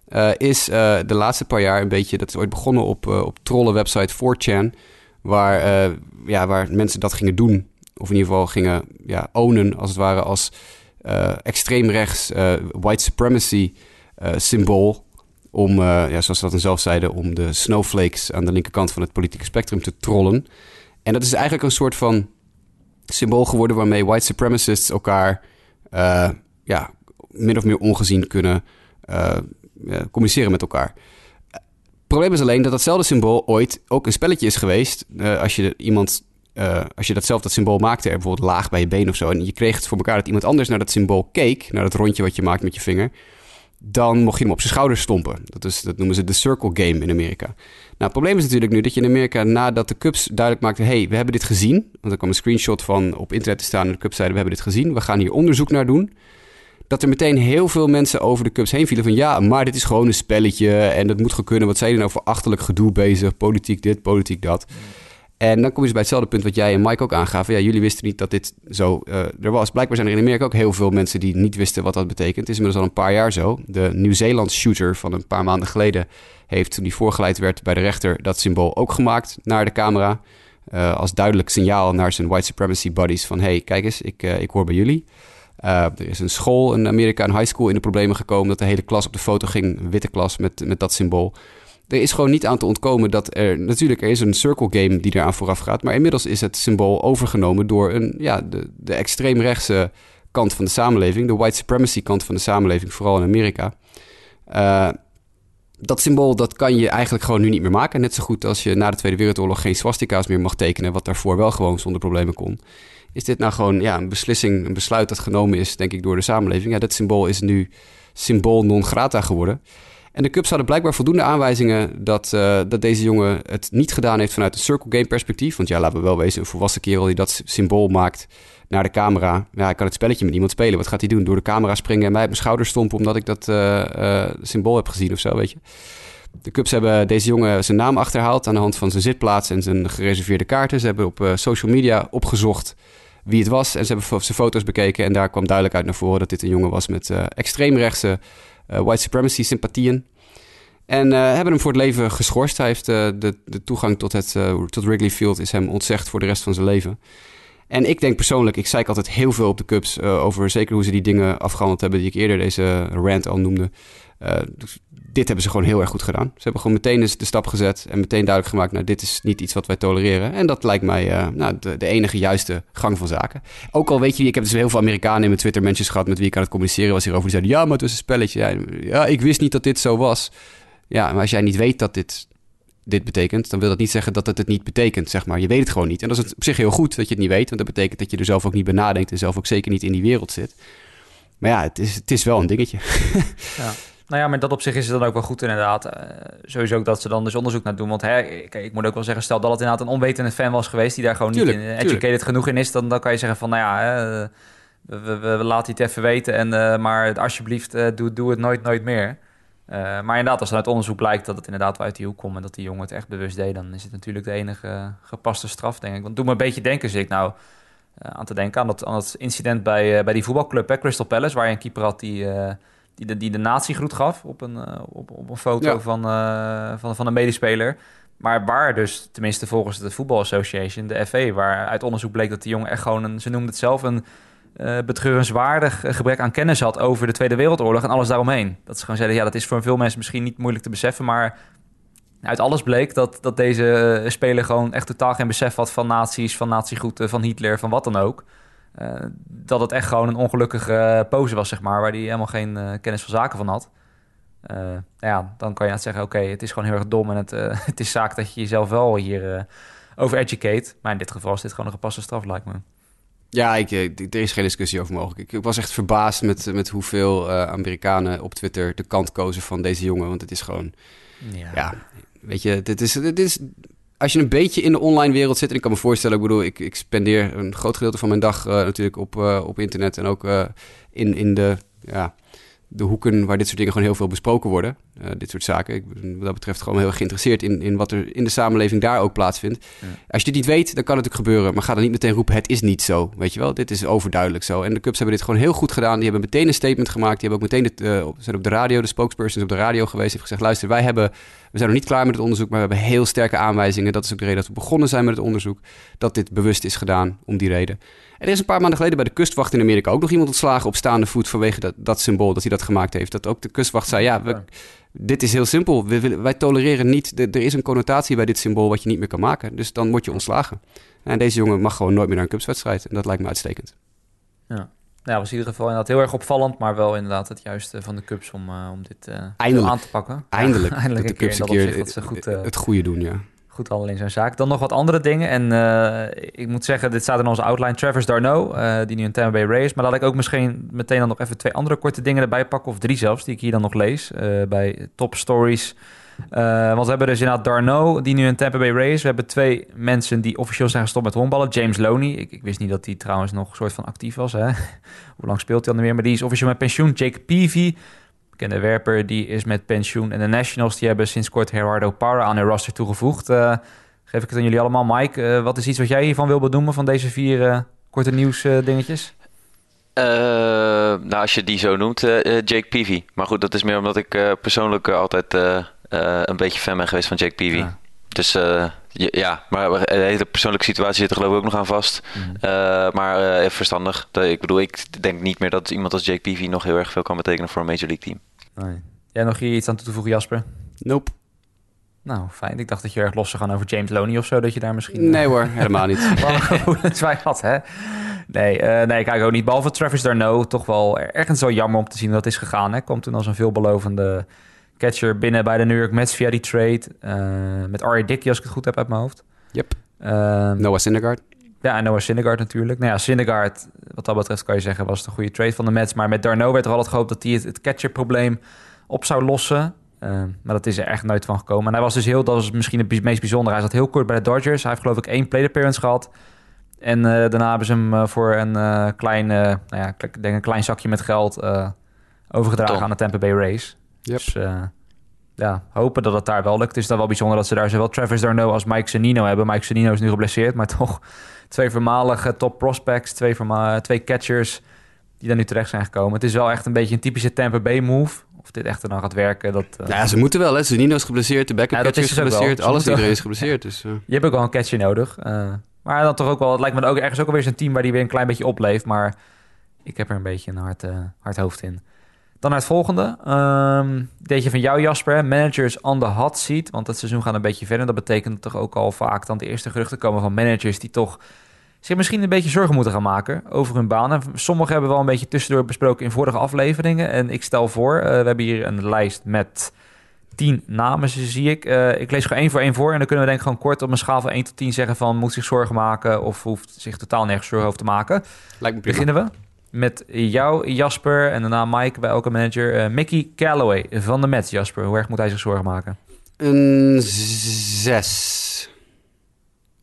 Uh, is uh, de laatste paar jaar een beetje... dat is ooit begonnen op, op trollen-website 4chan... Waar, ja, waar mensen dat gingen doen. Of in ieder geval gingen ja, ownen, als het ware... als extreemrechts white supremacy symbool... om, ja, zoals ze dat dan zelf zeiden... om de snowflakes aan de linkerkant van het politieke spectrum te trollen. En dat is eigenlijk een soort van symbool geworden... waarmee white supremacists elkaar ja, min of meer ongezien kunnen... Uh, communiceren met elkaar. Het probleem is alleen dat datzelfde symbool ooit ook een spelletje is geweest. Als je iemand, als je datzelfde dat symbool maakte, bijvoorbeeld laag bij je been of zo, en je kreeg het voor elkaar dat iemand anders naar dat symbool keek, naar dat rondje wat je maakt met je vinger. Dan mocht je hem op zijn schouders stompen. Dat, is, dat noemen ze de circle game in Amerika. Nou, het probleem is natuurlijk nu dat je in Amerika nadat de Cubs duidelijk maakten... hey, we hebben dit gezien. Want er kwam een screenshot van op internet te staan en de Cubs zeiden... we hebben dit gezien, we gaan hier onderzoek naar doen. Dat er meteen heel veel mensen over de Cubs heen vielen van... ja, maar dit is gewoon een spelletje en dat moet kunnen. Wat zijn er nou voor achterlijk gedoe bezig? Politiek dit, politiek dat. En dan kom je dus bij hetzelfde punt wat jij en Mike ook aangaven. Ja, jullie wisten niet dat dit zo uh, er was. Blijkbaar zijn er in Amerika ook heel veel mensen die niet wisten wat dat betekent. Het is inmiddels al een paar jaar zo. De Nieuw-Zeeland shooter van een paar maanden geleden heeft, toen die voorgeleid werd bij de rechter, dat symbool ook gemaakt naar de camera. Uh, als duidelijk signaal naar zijn white supremacy buddies van... hey, kijk eens, ik, uh, ik hoor bij jullie. er is een school in Amerika, een high school, in de problemen gekomen... dat de hele klas op de foto ging, witte klas met, met dat symbool er is gewoon niet aan te ontkomen dat er... Natuurlijk, er is een circle game die eraan vooraf gaat... maar inmiddels is het symbool overgenomen door een, ja, de, de extreemrechtse kant van de samenleving... de white supremacy kant van de samenleving, vooral in Amerika. Uh, dat symbool dat kan je eigenlijk gewoon nu niet meer maken. Net zo goed als je na de Tweede Wereldoorlog geen swastika's meer mag tekenen... wat daarvoor wel gewoon zonder problemen kon. Is dit nou gewoon ja, een beslissing, een besluit dat genomen is, denk ik, door de samenleving? Ja, dat symbool is nu symbool non grata geworden... En de Cubs hadden blijkbaar voldoende aanwijzingen dat, uh, dat deze jongen het niet gedaan heeft vanuit een circle game perspectief. Want ja, laten we wel wezen, een volwassen kerel die dat symbool maakt naar de camera. Ja, hij kan het spelletje met iemand spelen. Wat gaat hij doen? Door de camera springen en mij op mijn schouder stompen omdat ik dat uh, uh, symbool heb gezien of zo, weet je. De Cubs hebben deze jongen zijn naam achterhaald aan de hand van zijn zitplaats en zijn gereserveerde kaarten. Ze hebben op social media opgezocht wie het was en ze hebben zijn foto's bekeken. En daar kwam duidelijk uit naar voren dat dit een jongen was met extreemrechtse white supremacy sympathieën. En uh, hebben hem voor het leven geschorst. Hij heeft uh, de, de, toegang tot, het, tot Wrigley Field is hem ontzegd voor de rest van zijn leven. En ik denk persoonlijk, ik zei altijd heel veel op de Cubs over zeker hoe ze die dingen afgehandeld hebben die ik eerder deze rant al noemde. Dus dit hebben ze gewoon heel erg goed gedaan. Ze hebben gewoon meteen de stap gezet en meteen duidelijk gemaakt... nou, dit is niet iets wat wij tolereren. En dat lijkt mij uh, nou, de, de, enige juiste gang van zaken. Ook al weet je, ik heb dus heel veel Amerikanen in mijn Twitter-mensen gehad... met wie ik aan het communiceren was hierover. Die zeiden, ja, maar het was een spelletje. Ja, ja, ik wist niet dat dit zo was. Ja, maar als jij niet weet dat dit, dit betekent... dan wil dat niet zeggen dat het het niet betekent, zeg maar. Je weet het gewoon niet. En dat is op zich heel goed dat je het niet weet... want dat betekent dat je er zelf ook niet bij nadenkt... en zelf ook zeker niet in die wereld zit. Maar ja, het is, het is wel een dingetje. ja. Nou ja, maar dat op zich is het dan ook wel goed inderdaad. Uh, sowieso ook dat ze dan dus onderzoek naar doen. Want hè, kijk, ik moet ook wel zeggen, stel dat het inderdaad een onwetende fan was geweest... die daar gewoon niet in, educated genoeg in is... Dan, dan kan je zeggen van, nou ja, we, we, we, laten het even weten... En, uh, maar alsjeblieft, doe, doe het nooit, nooit meer. maar inderdaad, als dan uit onderzoek blijkt dat het inderdaad wel uit die hoek komt... en dat die jongen het echt bewust deed... dan is het natuurlijk de enige gepaste straf, denk ik. Want doe me een beetje denken, zie ik nou... aan te denken aan dat, aan dat incident bij, bij die voetbalclub, hè, Crystal Palace... waar je een keeper had die die de, die de natiegroet gaf op een, uh, op, op een foto van, uh, van, van een medespeler. Maar waar dus, tenminste volgens de Football Association, de FA, waar uit onderzoek bleek dat die jongen echt gewoon, een, ze noemde het zelf, een uh, betreurenswaardig gebrek aan kennis had over de Tweede Wereldoorlog en alles daaromheen. Dat ze gewoon zeiden, ja, dat is voor veel mensen misschien niet moeilijk te beseffen, maar uit alles bleek dat, dat deze speler gewoon echt totaal geen besef had van nazi's, van natiegroeten, van Hitler, van wat dan ook. Uh, dat het echt gewoon een ongelukkige uh, pose was, zeg maar, waar hij helemaal geen uh, kennis van zaken van had. ja, dan kan je het zeggen, oké, okay, het is gewoon heel erg dom en het, het is zaak dat je jezelf wel hier over educate. Maar in dit geval is dit gewoon een gepaste straf, lijkt me. Ja, ik, er is geen discussie over mogelijk. Ik, was echt verbaasd met, met hoeveel Amerikanen op Twitter de kant kozen van deze jongen. Want het is gewoon, ja, ja weet je, dit is, dit is als je een beetje in de online wereld zit, en ik kan me voorstellen, ik bedoel, ik, ik spendeer een groot gedeelte van mijn dag uh, natuurlijk op, uh, op internet en ook uh, in, in de, ja, de hoeken waar dit soort dingen gewoon heel veel besproken worden. Uh, dit soort zaken. Ik ben wat dat betreft gewoon heel erg geïnteresseerd in, in wat er in de samenleving daar ook plaatsvindt. Ja. Als je dit niet weet, dan kan het natuurlijk gebeuren. Maar ga dan niet meteen roepen, het is niet zo. Weet je wel, dit is overduidelijk zo. En de Cubs hebben dit gewoon heel goed gedaan. Die hebben meteen een statement gemaakt. Die hebben ook meteen, de, uh, zijn op de radio, de spokespersons op de radio geweest. Heeft gezegd, luister, wij hebben, we zijn nog niet klaar met het onderzoek. Maar we hebben heel sterke aanwijzingen. Dat is ook de reden dat we begonnen zijn met het onderzoek. Dat dit bewust is gedaan om die reden. Er is een paar maanden geleden bij de kustwacht in Amerika ook nog iemand ontslagen op staande voet vanwege dat, dat symbool, dat hij dat gemaakt heeft. Dat ook de kustwacht zei, ja, we, dit is heel simpel. We, wij tolereren niet, de, er is een connotatie bij dit symbool wat je niet meer kan maken. Dus dan word je ontslagen. En deze jongen mag gewoon nooit meer naar een cupswedstrijd. En dat lijkt me uitstekend. Ja. Ja, was in ieder geval inderdaad heel erg opvallend, maar wel inderdaad het juiste van de Cubs om, uh, om dit uh, aan te pakken. Eindelijk. Eindelijk dat de Cubs een keer, keer het, goed, uh, het goede doen, ja. Goed handelen in zijn zaak. Dan nog wat andere dingen. En uh, ik moet zeggen, dit staat in onze outline. Travis Darno, uh, die nu een Tampa Bay Race. Maar laat ik ook misschien meteen dan nog even twee andere korte dingen erbij pakken. Of drie zelfs, die ik hier dan nog lees. Uh, bij Top Stories. want we hebben dus inderdaad Darno, die nu een Tampa Bay Race. We hebben twee mensen die officieel zijn gestopt met honkballen. James Loney. Ik, ik, wist niet dat hij trouwens nog een soort van actief was. Hoe lang speelt hij dan weer? Maar die is officieel met pensioen. Jake Peavy bekende werper, die is met pensioen. En de Nationals die hebben sinds kort Gerardo Parra aan hun roster toegevoegd. Uh, geef ik het aan jullie allemaal. Mike, uh, wat is iets wat jij hiervan wil benoemen van deze vier uh, korte nieuws dingetjes? nou, als je die zo noemt, Jake Peavy. Maar goed, dat is meer omdat ik persoonlijk altijd een beetje fan ben geweest van Jake Peavy. Ja. Dus ja, maar de hele persoonlijke situatie zit er geloof ik ook nog aan vast. Mm. maar even verstandig. Ik bedoel, ik denk niet meer dat iemand als Jake Peavy nog heel erg veel kan betekenen voor een Major League team. Nee. Jij nog hier iets aan toe te voegen, Jasper? Nope. Nou, fijn. Ik dacht dat je erg los zou gaan over James Loney of zo. Dat je daar misschien... Eh, nee hoor, helemaal niet. gevoelens bij had, hè? Nee, uh, nee, kijk ook niet. Behalve Travis Darno, toch wel ergens wel jammer om te zien dat is gegaan. Hè? Komt toen als een veelbelovende catcher binnen bij de New York Mets via die trade. Uh, met R.A. Dickey, als ik het goed heb uit mijn hoofd. Yep. Uh, Noah Syndergaard. Ja, en Noah Syndergaard natuurlijk. Nou ja, Syndergaard, wat dat betreft kan je zeggen, was het een goede trade van de Mets. Maar met Darno werd er altijd gehoopt dat hij het, het catcher-probleem op zou lossen. Uh, maar dat is er echt nooit van gekomen. En hij was dus heel, dat was misschien het meest bijzondere. Hij zat heel kort bij de Dodgers. Hij heeft geloof ik één plate appearance gehad. En uh, daarna hebben ze hem uh, voor een klein, nou ja, denk een klein zakje met geld overgedragen Tom. aan de Tampa Bay Rays. Yep. Dus ja, hopen dat het daar wel lukt. Het is dan wel bijzonder dat ze daar zowel Travis Darno als Mike Zanino hebben. Mike Zanino is nu geblesseerd, maar toch twee voormalige top prospects, twee, twee catchers die daar nu terecht zijn gekomen. Het is wel echt een beetje een typische Tampa Bay move. Of dit echt dan gaat werken, dat... Uh... Ja, ze moeten wel, hè. Zanino is geblesseerd, de backup ja, catcher is geblesseerd. Alles iedereen is geblesseerd, dus... Uh... Je hebt ook wel een catcher nodig. Uh, maar dan toch ook wel... Het lijkt me ook ergens ook alweer zijn team waar die weer een klein beetje opleeft. Maar ik heb er een beetje een hard, hard hoofd in. Dan naar het volgende. Um, deze van jou, Jasper. Managers on the hot seat. Want het seizoen gaat een beetje verder. Dat betekent toch ook al vaak dan de eerste geruchten komen van managers die toch zich misschien een beetje zorgen moeten gaan maken over hun banen. Sommigen hebben we wel een beetje tussendoor besproken in vorige afleveringen. En ik stel voor, uh, we hebben hier een lijst met tien namen, zie ik. Uh, ik lees gewoon één voor één voor. En dan kunnen we denk ik gewoon kort op een schaal van 1 tot 10 zeggen van... moet zich zorgen maken of hoeft zich totaal nergens zorgen over te maken. Lijkt me Beginnen we met jou, Jasper, en daarna Mike bij elke manager. Uh, Mickey Callaway van de Mets, Jasper. Hoe erg moet hij zich zorgen maken? Een zes.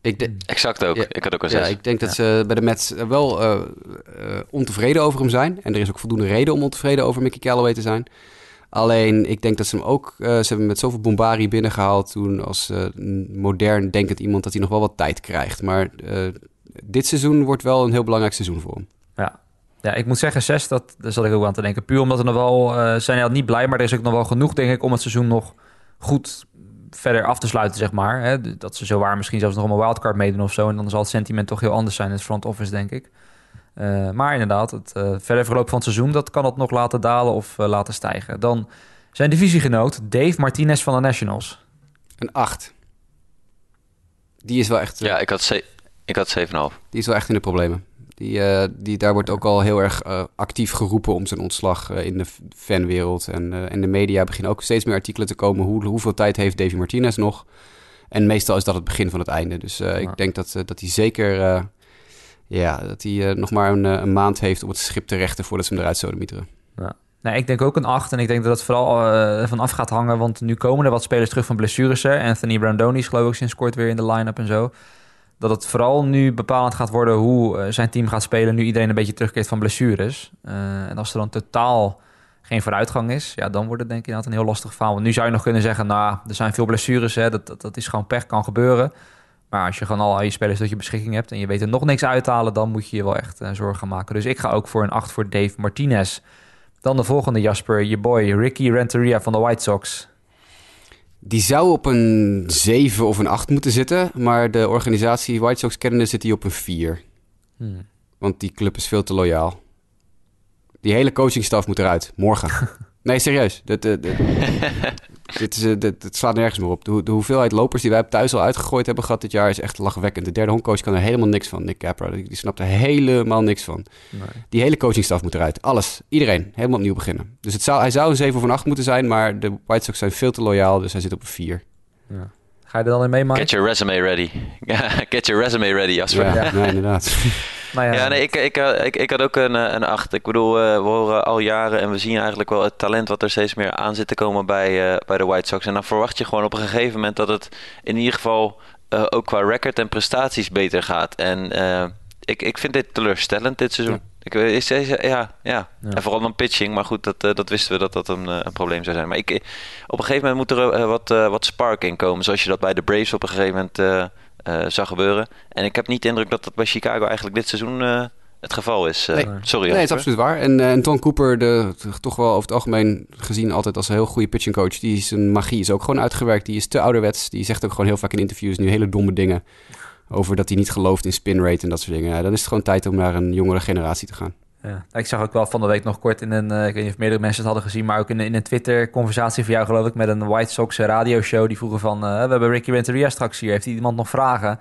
Ik de, exact ook. ik had ook een zes. Ja, ik denk dat ze bij de Mets wel uh, uh, ontevreden over hem zijn. En er is ook voldoende reden om ontevreden over Mickey Callaway te zijn. Alleen, ik denk dat ze hem ook... Uh, ze hebben met zoveel bombari binnengehaald toen als modern denkend iemand... dat hij nog wel wat tijd krijgt. Maar dit seizoen wordt wel een heel belangrijk seizoen voor hem. Ja, ik moet zeggen, zes, dat, daar zat ik ook aan te denken. Puur omdat er nog wel, uh, zijn al niet blij, maar er is ook nog wel genoeg, denk ik, om het seizoen nog goed verder af te sluiten, zeg maar. Hè? Dat ze zo waar misschien zelfs nog om een wildcard meedoen of zo. En dan zal het sentiment toch heel anders zijn in het front office, denk ik. Uh, maar inderdaad, het uh, verder verloop van het seizoen, dat kan het nog laten dalen of laten stijgen. Dan zijn divisiegenoot Dave Martinez van de Nationals. Een 8. Die is wel echt... Ja, ik had, ik had 7,5. Die is wel echt in de problemen. Die, uh, die, daar wordt ook al heel erg uh, actief geroepen om zijn ontslag uh, in de fanwereld. En in de media beginnen ook steeds meer artikelen te komen. Hoe, hoeveel tijd heeft Davy Martinez nog? En meestal is dat het begin van het einde. Dus ja. ik denk dat, dat hij zeker ja, dat hij nog maar een, een, maand heeft om het schip te rechten voordat ze hem eruit zouden mieteren. Ja. Nee, ik denk ook een 8. En ik denk dat het vooral uh, vanaf gaat hangen. Want nu komen er wat spelers terug van blessures. Hè. Anthony Brandoni is geloof ik sinds kort weer in de line-up en zo dat het vooral nu bepalend gaat worden hoe eh, zijn team gaat spelen nu iedereen een beetje terugkeert van blessures. Uh, en als er dan totaal geen vooruitgang is, ja, dan wordt het denk ik inderdaad een heel lastig verhaal. Want nu zou je nog kunnen zeggen, nou, er zijn veel blessures, hè, dat, dat, is gewoon pech, kan gebeuren. Maar als je gewoon al je spelers tot je beschikking hebt en je weet er nog niks uithalen, dan moet je je wel echt uh, zorgen gaan maken. Dus ik ga ook voor een 8 voor Dave Martinez. Dan de volgende Jasper, je boy Ricky Renteria van de White Sox. Die zou op een 7 of een 8 moeten zitten. Maar de organisatie White Sox kennende zit die op een 4. Hmm. Want die club is veel te loyaal. Die hele coachingstaf moet eruit. Morgen. nee, serieus. Dat, dat, dat, dit is, eh, dit, het slaat nergens meer op. De, de, hoeveelheid lopers die wij thuis al uitgegooid hebben gehad dit jaar is echt lachwekkend. De derde honkcoach kan er helemaal niks van. Nick Capra, die, die snapt er helemaal niks van. Nee. Die hele coachingstaf moet eruit. Alles. Iedereen. Helemaal opnieuw beginnen. Dus het zou, hij zou een 7 of een 8 moeten zijn, maar de White Sox zijn veel te loyaal, dus hij zit op een 4. Ja. Ga je er dan in mee, Mike? Get your resume ready. Get your resume ready, Jasper. Ja, ja. Nee, inderdaad. Ja, Ja, nee, ik, ik, eh, ik, ik had ook een, eh, een 8. Ik bedoel, eh, we horen al jaren en we zien eigenlijk wel het talent wat er steeds meer aan zit te komen bij, bij de White Sox. En dan verwacht je gewoon op een gegeven moment dat het in ieder geval ook qua record en prestaties beter gaat. En ik, ik vind dit teleurstellend dit seizoen. Ja. Ik, is, is- ja, ja, Ja. En vooral dan pitching, maar goed, dat, dat wisten we dat dat een, een probleem zou zijn. Maar ik, op een gegeven moment moet er wat, wat spark in komen, zoals je dat bij de Braves op een gegeven moment zag gebeuren. En ik heb niet de indruk dat dat bij Chicago eigenlijk dit seizoen eh, het geval is. Eh, Nee. Sorry. Nee, het is absoluut waar. En, eh, en Tom Cooper, de, toch wel over het algemeen gezien altijd als een heel goede pitching coach. Die zijn magie is ook gewoon uitgewerkt. Die is te ouderwets. Die zegt ook gewoon heel vaak in interviews nu hele domme dingen. Over dat hij niet gelooft in spin rate en dat soort dingen. Ja, dan is het gewoon tijd om naar een jongere generatie te gaan. Ja. Ik zag ook wel van de week nog kort in een, eh, ik weet niet of meerdere mensen het hadden gezien, maar ook in, een- in een Twitter-conversatie van jou geloof ik met een White Sox radioshow. Die vroegen van, eh, we hebben Ricky Renteria straks hier. Heeft iemand nog vragen?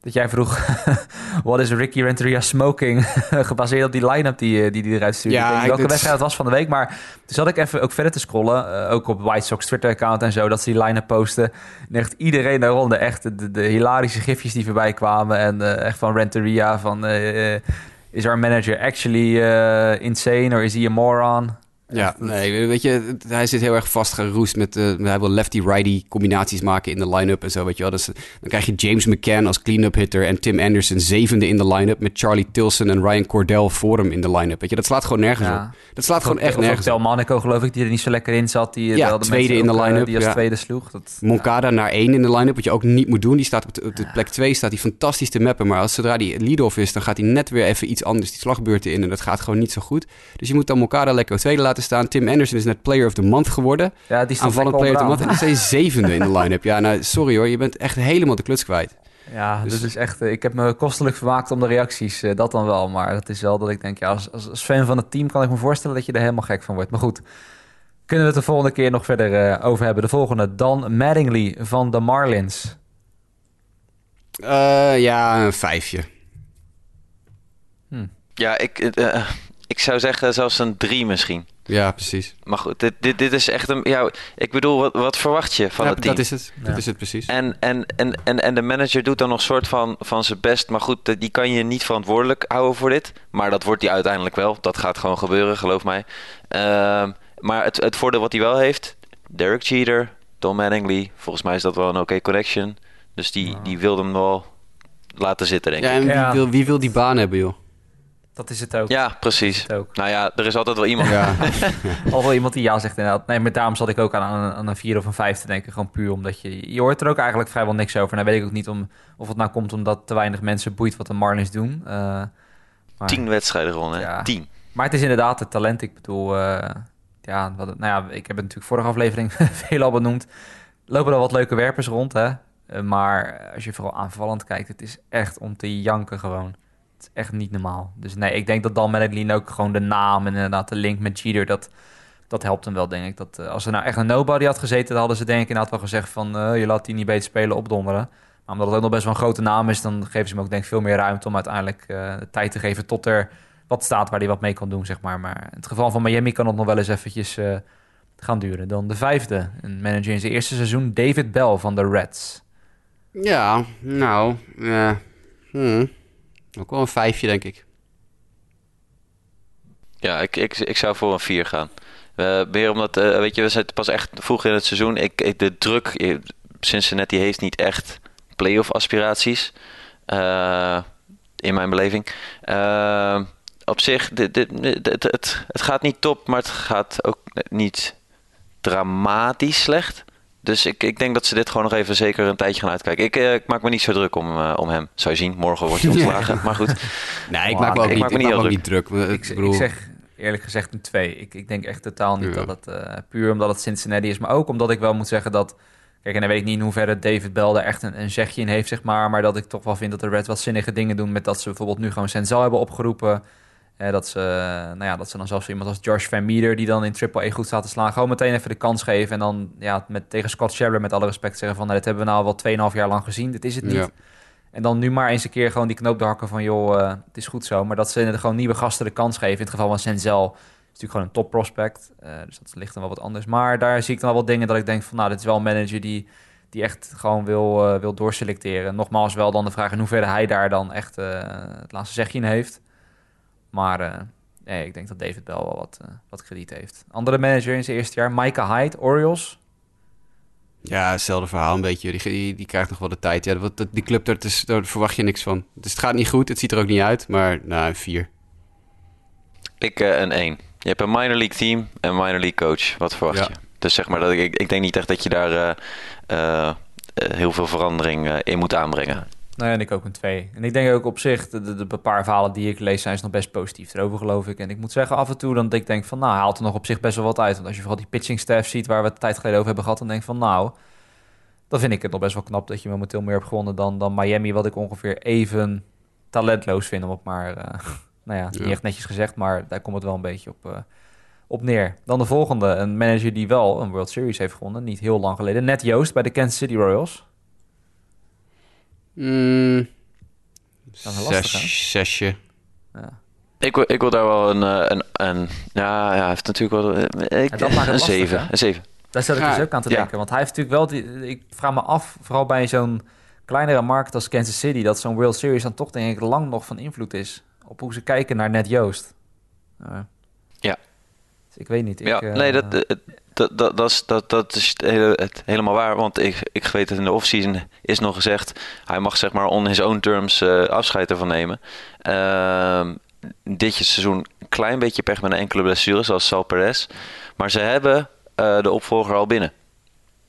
Dat jij vroeg, wat is Ricky Renteria smoking? Gebaseerd op die line-up die, eh, die die eruit stuurde. Ja, ik weet niet welke wedstrijd het was van de week, maar toen zat ik even ook verder te scrollen. ook op White Sox Twitter-account en zo, dat ze die line-up posten. En echt iedereen daaronder, echt de, de, hilarische gifjes die voorbij kwamen. En echt van Renteria, van... is our manager actually eh, insane or is he a moron? Ja, nee, weet je, hij zit heel erg vastgeroest met, eh hij wil lefty-righty combinaties maken in de line-up en zo, weet je wel. Dus eh, dan krijg je James McCann als clean-up hitter en Tim Anderson zevende in de line-up met Charlie Tilson en Ryan Cordell voor hem in de line-up. Weet je, dat slaat gewoon nergens Ja. op. Dat slaat gewoon echt nergens op. Monaco geloof ik, die er niet zo lekker in zat. Die, Ja, wel de tweede in de eh, line-up, Die als ja. tweede sloeg. Dat, Moncada naar één in de line-up, wat je ook niet moet doen. Die staat op de, op de plek 2 staat hij fantastisch te mappen. Maar als zodra die lead-off is, dan gaat hij net weer even iets anders die slagbeurten in. En dat gaat gewoon niet zo goed. Dus je moet dan Moncada lekker tweede laten staan. Tim Anderson is net player of the month geworden. ja, die Aanvallend player of the month. En die is zevende in de line-up. Ja, nou, sorry hoor. Je bent echt helemaal de kluts kwijt. Ja, Dus- dat is echt... eh, ik heb me kostelijk vermaakt om de reacties. eh, dat dan wel. Maar het is wel dat ik denk, ja, als, als, als fan van het team kan ik me voorstellen dat je er helemaal gek van wordt. Maar goed, kunnen we het de volgende keer nog verder eh, over hebben. De volgende, Dan Mattingly van de Marlins. Eh, ja, een vijfje. Ja, ik, ik zou zeggen zelfs een 3 misschien. Ja, precies. Maar goed, dit, dit, dit is echt een... Ja, ik bedoel, wat, wat verwacht je van Ja, het team? dat is het. Ja. Dat is het precies. En, en, en, en, en de manager doet dan nog soort van, van zijn best. Maar goed, die kan je niet verantwoordelijk houden voor dit. Maar dat wordt hij uiteindelijk wel. Dat gaat gewoon gebeuren, geloof mij. Ehm, maar het, het voordeel wat hij wel heeft... Derek Jeter, Tom Mattingly. Volgens mij is dat wel een oké connection. Dus die, die wilde hem wel laten zitten, denk Ja, ik. en wie, Ja. Wil, wie wil die baan hebben, joh? Dat is het ook. Ja, precies. Ook. Nou ja, er is altijd wel iemand. Ja, Al wel iemand die ja zegt inderdaad. Nee, maar daarom zat ik ook aan, een- aan een vier of een vijf te denken. Gewoon puur omdat je... Je hoort er ook eigenlijk vrijwel niks over. Nou weet ik ook niet om, of het nou komt omdat te weinig mensen boeit wat de Marlins doen. Eh, maar, Tien wedstrijden gewonnen, hè? Ja. Tien. maar het is inderdaad het talent. Ik bedoel... eh, ja, wat, nou ja, ik heb het natuurlijk vorige aflevering veel al benoemd. Lopen er wat leuke werpers rond, hè. Eh, maar als je vooral aanvallend kijkt, het is echt om te janken gewoon. Echt niet normaal. Dus nee, ik denk dat Dan Medellin ook gewoon de naam en inderdaad de link met Jeter, dat, dat helpt hem wel, denk ik. Dat, eh, als er nou echt een nobody had gezeten, dan hadden ze denk ik inderdaad wel gezegd van... eh, je laat die niet beter spelen opdonderen. Maar omdat het ook nog best wel een grote naam is, dan geven ze hem ook denk ik veel meer ruimte om uiteindelijk eh, tijd te geven tot er wat staat waar hij wat mee kan doen, zeg maar. Maar in het geval van Miami kan het nog wel eens eventjes gaan duren. Dan de vijfde, een manager in zijn eerste seizoen, David Bell van de Reds. ja nou, ja. Ook wel een vijfje, denk ik. Ja, ik, ik, ik zou voor een 4 gaan. Eh meer omdat, eh, weet je, we zitten pas echt vroeg in het seizoen. Ik, de druk, eh, Cincinnati heeft niet echt playoff aspiraties. eh, in mijn beleving. Op zich, dit, dit, dit- het, het gaat niet top, maar het gaat ook niet dramatisch slecht. Dus ik, ik denk dat ze dit gewoon nog even zeker een tijdje gaan uitkijken. Ik, eh, ik maak me niet zo druk om, eh, om hem. Zou je zien, morgen wordt hij ontslagen. Maar goed, Nee, ik Oh, maak me ook ik niet, maak me ik niet maak me heel ook niet druk. Ik, Ik, bedoel, ik zeg eerlijk gezegd een 2. Ik, ik denk echt totaal niet Ja. dat het eh, puur omdat het Cincinnati is, maar ook omdat ik wel moet zeggen dat. Kijk, en dan weet ik niet in hoeverre David Bell daar echt een, een zegje in heeft, zeg maar. Maar dat ik toch wel vind dat de Reds wat zinnige dingen doen met dat ze bijvoorbeeld nu gewoon Senzel hebben opgeroepen. Eh, dat, ze, nou ja, dat ze dan zelfs iemand als Josh Van Meter, die dan in Triple E goed staat te slaan, gewoon meteen even de kans geven. En dan ja, met, tegen Scott Schebler met alle respect zeggen van, nou, dit hebben we nou al wel 2,5 jaar lang gezien. Dit is het niet. Ja. En dan nu maar eens een keer gewoon die knoop hakken van... joh, eh, het is goed zo. Maar dat ze gewoon nieuwe gasten de kans geven. In het geval van Senzel is natuurlijk gewoon een top prospect. Eh, dus dat ligt dan wel wat anders. Maar daar zie ik dan wel wat dingen dat ik denk van... nou, dit is wel een manager die, die echt gewoon wil, uh, wil doorselecteren. Nogmaals wel dan de vraag in hoeverre hij daar dan echt het laatste zegje in heeft. Maar nee, ik denk dat David Bell wel wat, wat krediet heeft. Andere manager in zijn eerste jaar, Micah Hyde, Orioles. Ja, hetzelfde verhaal een beetje. Die, die, die krijgt nog wel de tijd. Ja, dat, die club, daar, dus, daar verwacht je niks van. Dus het gaat niet goed, het ziet er ook niet uit. Maar nou, een 4. Ik uh, een 1. Je hebt een minor league team en minor league coach. Wat verwacht je? Dus zeg maar, dat ik, ik denk niet echt dat je daar uh, uh, heel veel verandering in moet aanbrengen. Nee, en ik ook een 2. En ik denk ook op zich, de, de, de, paar verhalen die ik lees zijn nog best positief erover, geloof ik. En ik moet zeggen, af en toe dan ik denk van, nou, haalt er nog op zich best wel wat uit. Want als je vooral die pitching staff ziet waar we het tijd geleden over hebben gehad, dan denk ik van, nou, dan vind ik het nog best wel knap dat je momenteel meer hebt gewonnen dan, dan Miami, wat ik ongeveer even talentloos vind, om het maar, uh, nou ja, niet echt netjes gezegd, maar daar komt het wel een beetje op, uh, op neer. Dan de volgende, een manager die wel een World Series heeft gewonnen, niet heel lang geleden. Net Joost bij de Kansas City Royals. Mm, zes, zesje. Ja. Ik, wil, ik wil daar wel een, eh, een, een ja, ja, hij heeft natuurlijk wel ik, dat maakt een zeven, een zeven. Daar zat ik dus ook aan te denken. Want hij heeft natuurlijk wel... Die, ik vraag me af, vooral bij zo'n kleinere markt als Kansas City... dat zo'n World Series dan toch denk ik lang nog van invloed is... op hoe ze kijken naar net Joost. Uh, ja. Dus ik weet niet. Ik, ja, nee, dat, uh, dat, dat, dat, is, dat, dat is het, helemaal waar. Want ik, ik weet het in de offseason is nog gezegd... hij mag zeg maar on his own terms uh, afscheid ervan nemen. Uh, dit seizoen een klein beetje pech met een enkele blessure... zoals Sal Perez. Maar ze hebben uh, de opvolger al binnen.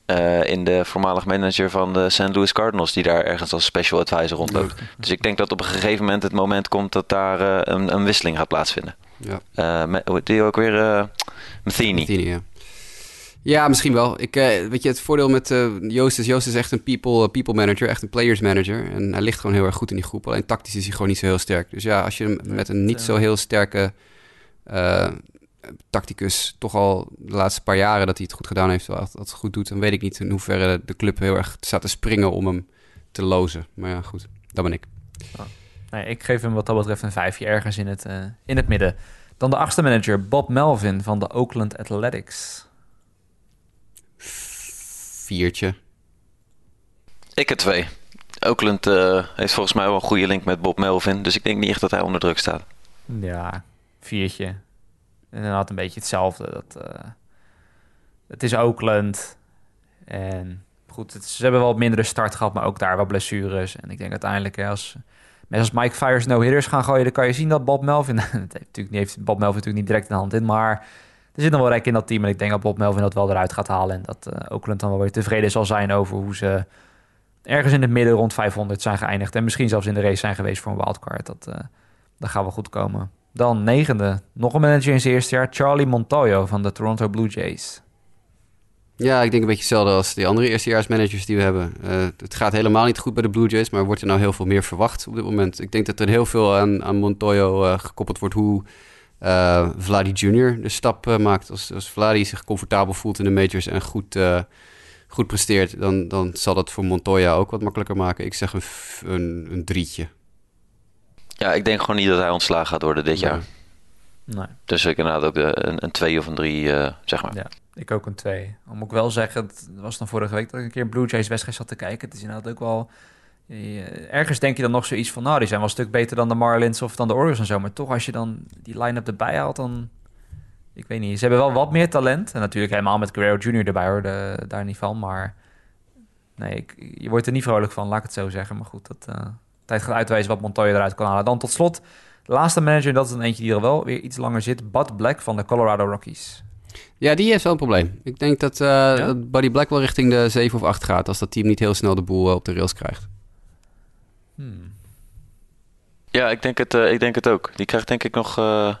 Uh, in de voormalig manager van de St. Louis Cardinals, die daar ergens als special advisor rondloopt. Dus ik denk dat op een gegeven moment het moment komt dat daar uh, een, een, wisseling gaat plaatsvinden. Ja. met, die ook weer uh, Matheny. ja. Ja, misschien wel. Ik, weet je, het voordeel met uh, Joost is... Joost is echt een people, people manager, echt een players manager. En hij ligt gewoon heel erg goed in die groep. Alleen tactisch is hij gewoon niet zo heel sterk. Dus ja, als je met een niet zo heel sterke tacticus toch al de laatste paar jaren dat hij het goed gedaan heeft, dat het goed doet, dan weet ik niet in hoeverre de club heel erg staat te springen om hem te lozen. Maar ja, goed, dat ben ik. Oh. Nee, ik geef hem wat dat betreft een vijfje ergens in het, in het midden. Dan de achtste manager, Bob Melvin van de Oakland Athletics. Viertje. Ik het twee. Oakland uh, heeft volgens mij wel een goede link met Bob Melvin. Dus ik denk niet echt dat hij onder druk staat. Ja, viertje. Inderdaad een beetje hetzelfde. Dat, uh, het is Oakland. En goed, het, ze hebben wel mindere start gehad, maar ook daar wel blessures. En ik denk uiteindelijk, als mensen als Mike Fires no-hitters gaan gooien... dan kan je zien dat Bob Melvin... het heeft natuurlijk, heeft Bob Melvin natuurlijk niet direct in de hand in, maar... Er zit nog wel rek in dat team en ik denk dat Bob Melvin dat wel eruit gaat halen. En dat uh, Oakland dan wel weer tevreden zal zijn over hoe ze ergens in het midden rond 500 zijn geëindigd. En misschien zelfs in de race zijn geweest voor een wildcard. Dat, uh, dat gaat wel goed komen. Dan negende, nog een manager in zijn eerste jaar, Charlie Montoyo van de Toronto Blue Jays. Ja, ik denk een beetje hetzelfde als die andere eerstejaarsmanagers die we hebben. Uh, het gaat helemaal niet goed bij de Blue Jays, maar wordt er nou heel veel meer verwacht op dit moment. Ik denk dat er heel veel aan, aan Montoyo gekoppeld wordt hoe uh, Vladi Jr. de stap maakt. Als, als Vladi zich comfortabel voelt in de majors en goed, goed presteert, dan, dan zal dat voor Montoya ook wat makkelijker maken. Ik zeg een, een, een drietje. Ja, ik denk gewoon niet dat hij ontslagen gaat worden dit jaar. Nee. Dus ik inderdaad ook de, een, een twee of een drie, uh, zeg maar. Ja, ik ook een twee. Om ook wel zeggen, het was dan vorige week dat ik een keer Blue Jays wedstrijd zat te kijken. Het is inderdaad ook wel... Ergens denk je dan nog zoiets van, nou, die zijn wel een stuk beter dan de Marlins of dan de Orioles en zo. Maar toch, als je dan die line-up erbij haalt, dan... Ik weet niet, ze hebben wel wat meer talent. En natuurlijk helemaal met Guerrero Jr. erbij hoor, de, daar niet van. Maar nee, ik, je wordt er niet vrolijk van, laat ik het zo zeggen. Maar goed, dat... Uh, tijd gaat uitwijzen wat Montoya eruit kan halen. Dan tot slot, de laatste manager, dat is een eentje die er wel weer iets langer zit. Bud Black van de Colorado Rockies. Ja, die heeft wel een probleem. Ik denk dat, uh, ja? Buddy Black wel richting de 7 of 8 gaat... als dat team niet heel snel de boel eh, op de rails krijgt. Hmm. Ja, ik denk, het, uh, ik denk het ook. Die krijgt denk ik nog... Uh,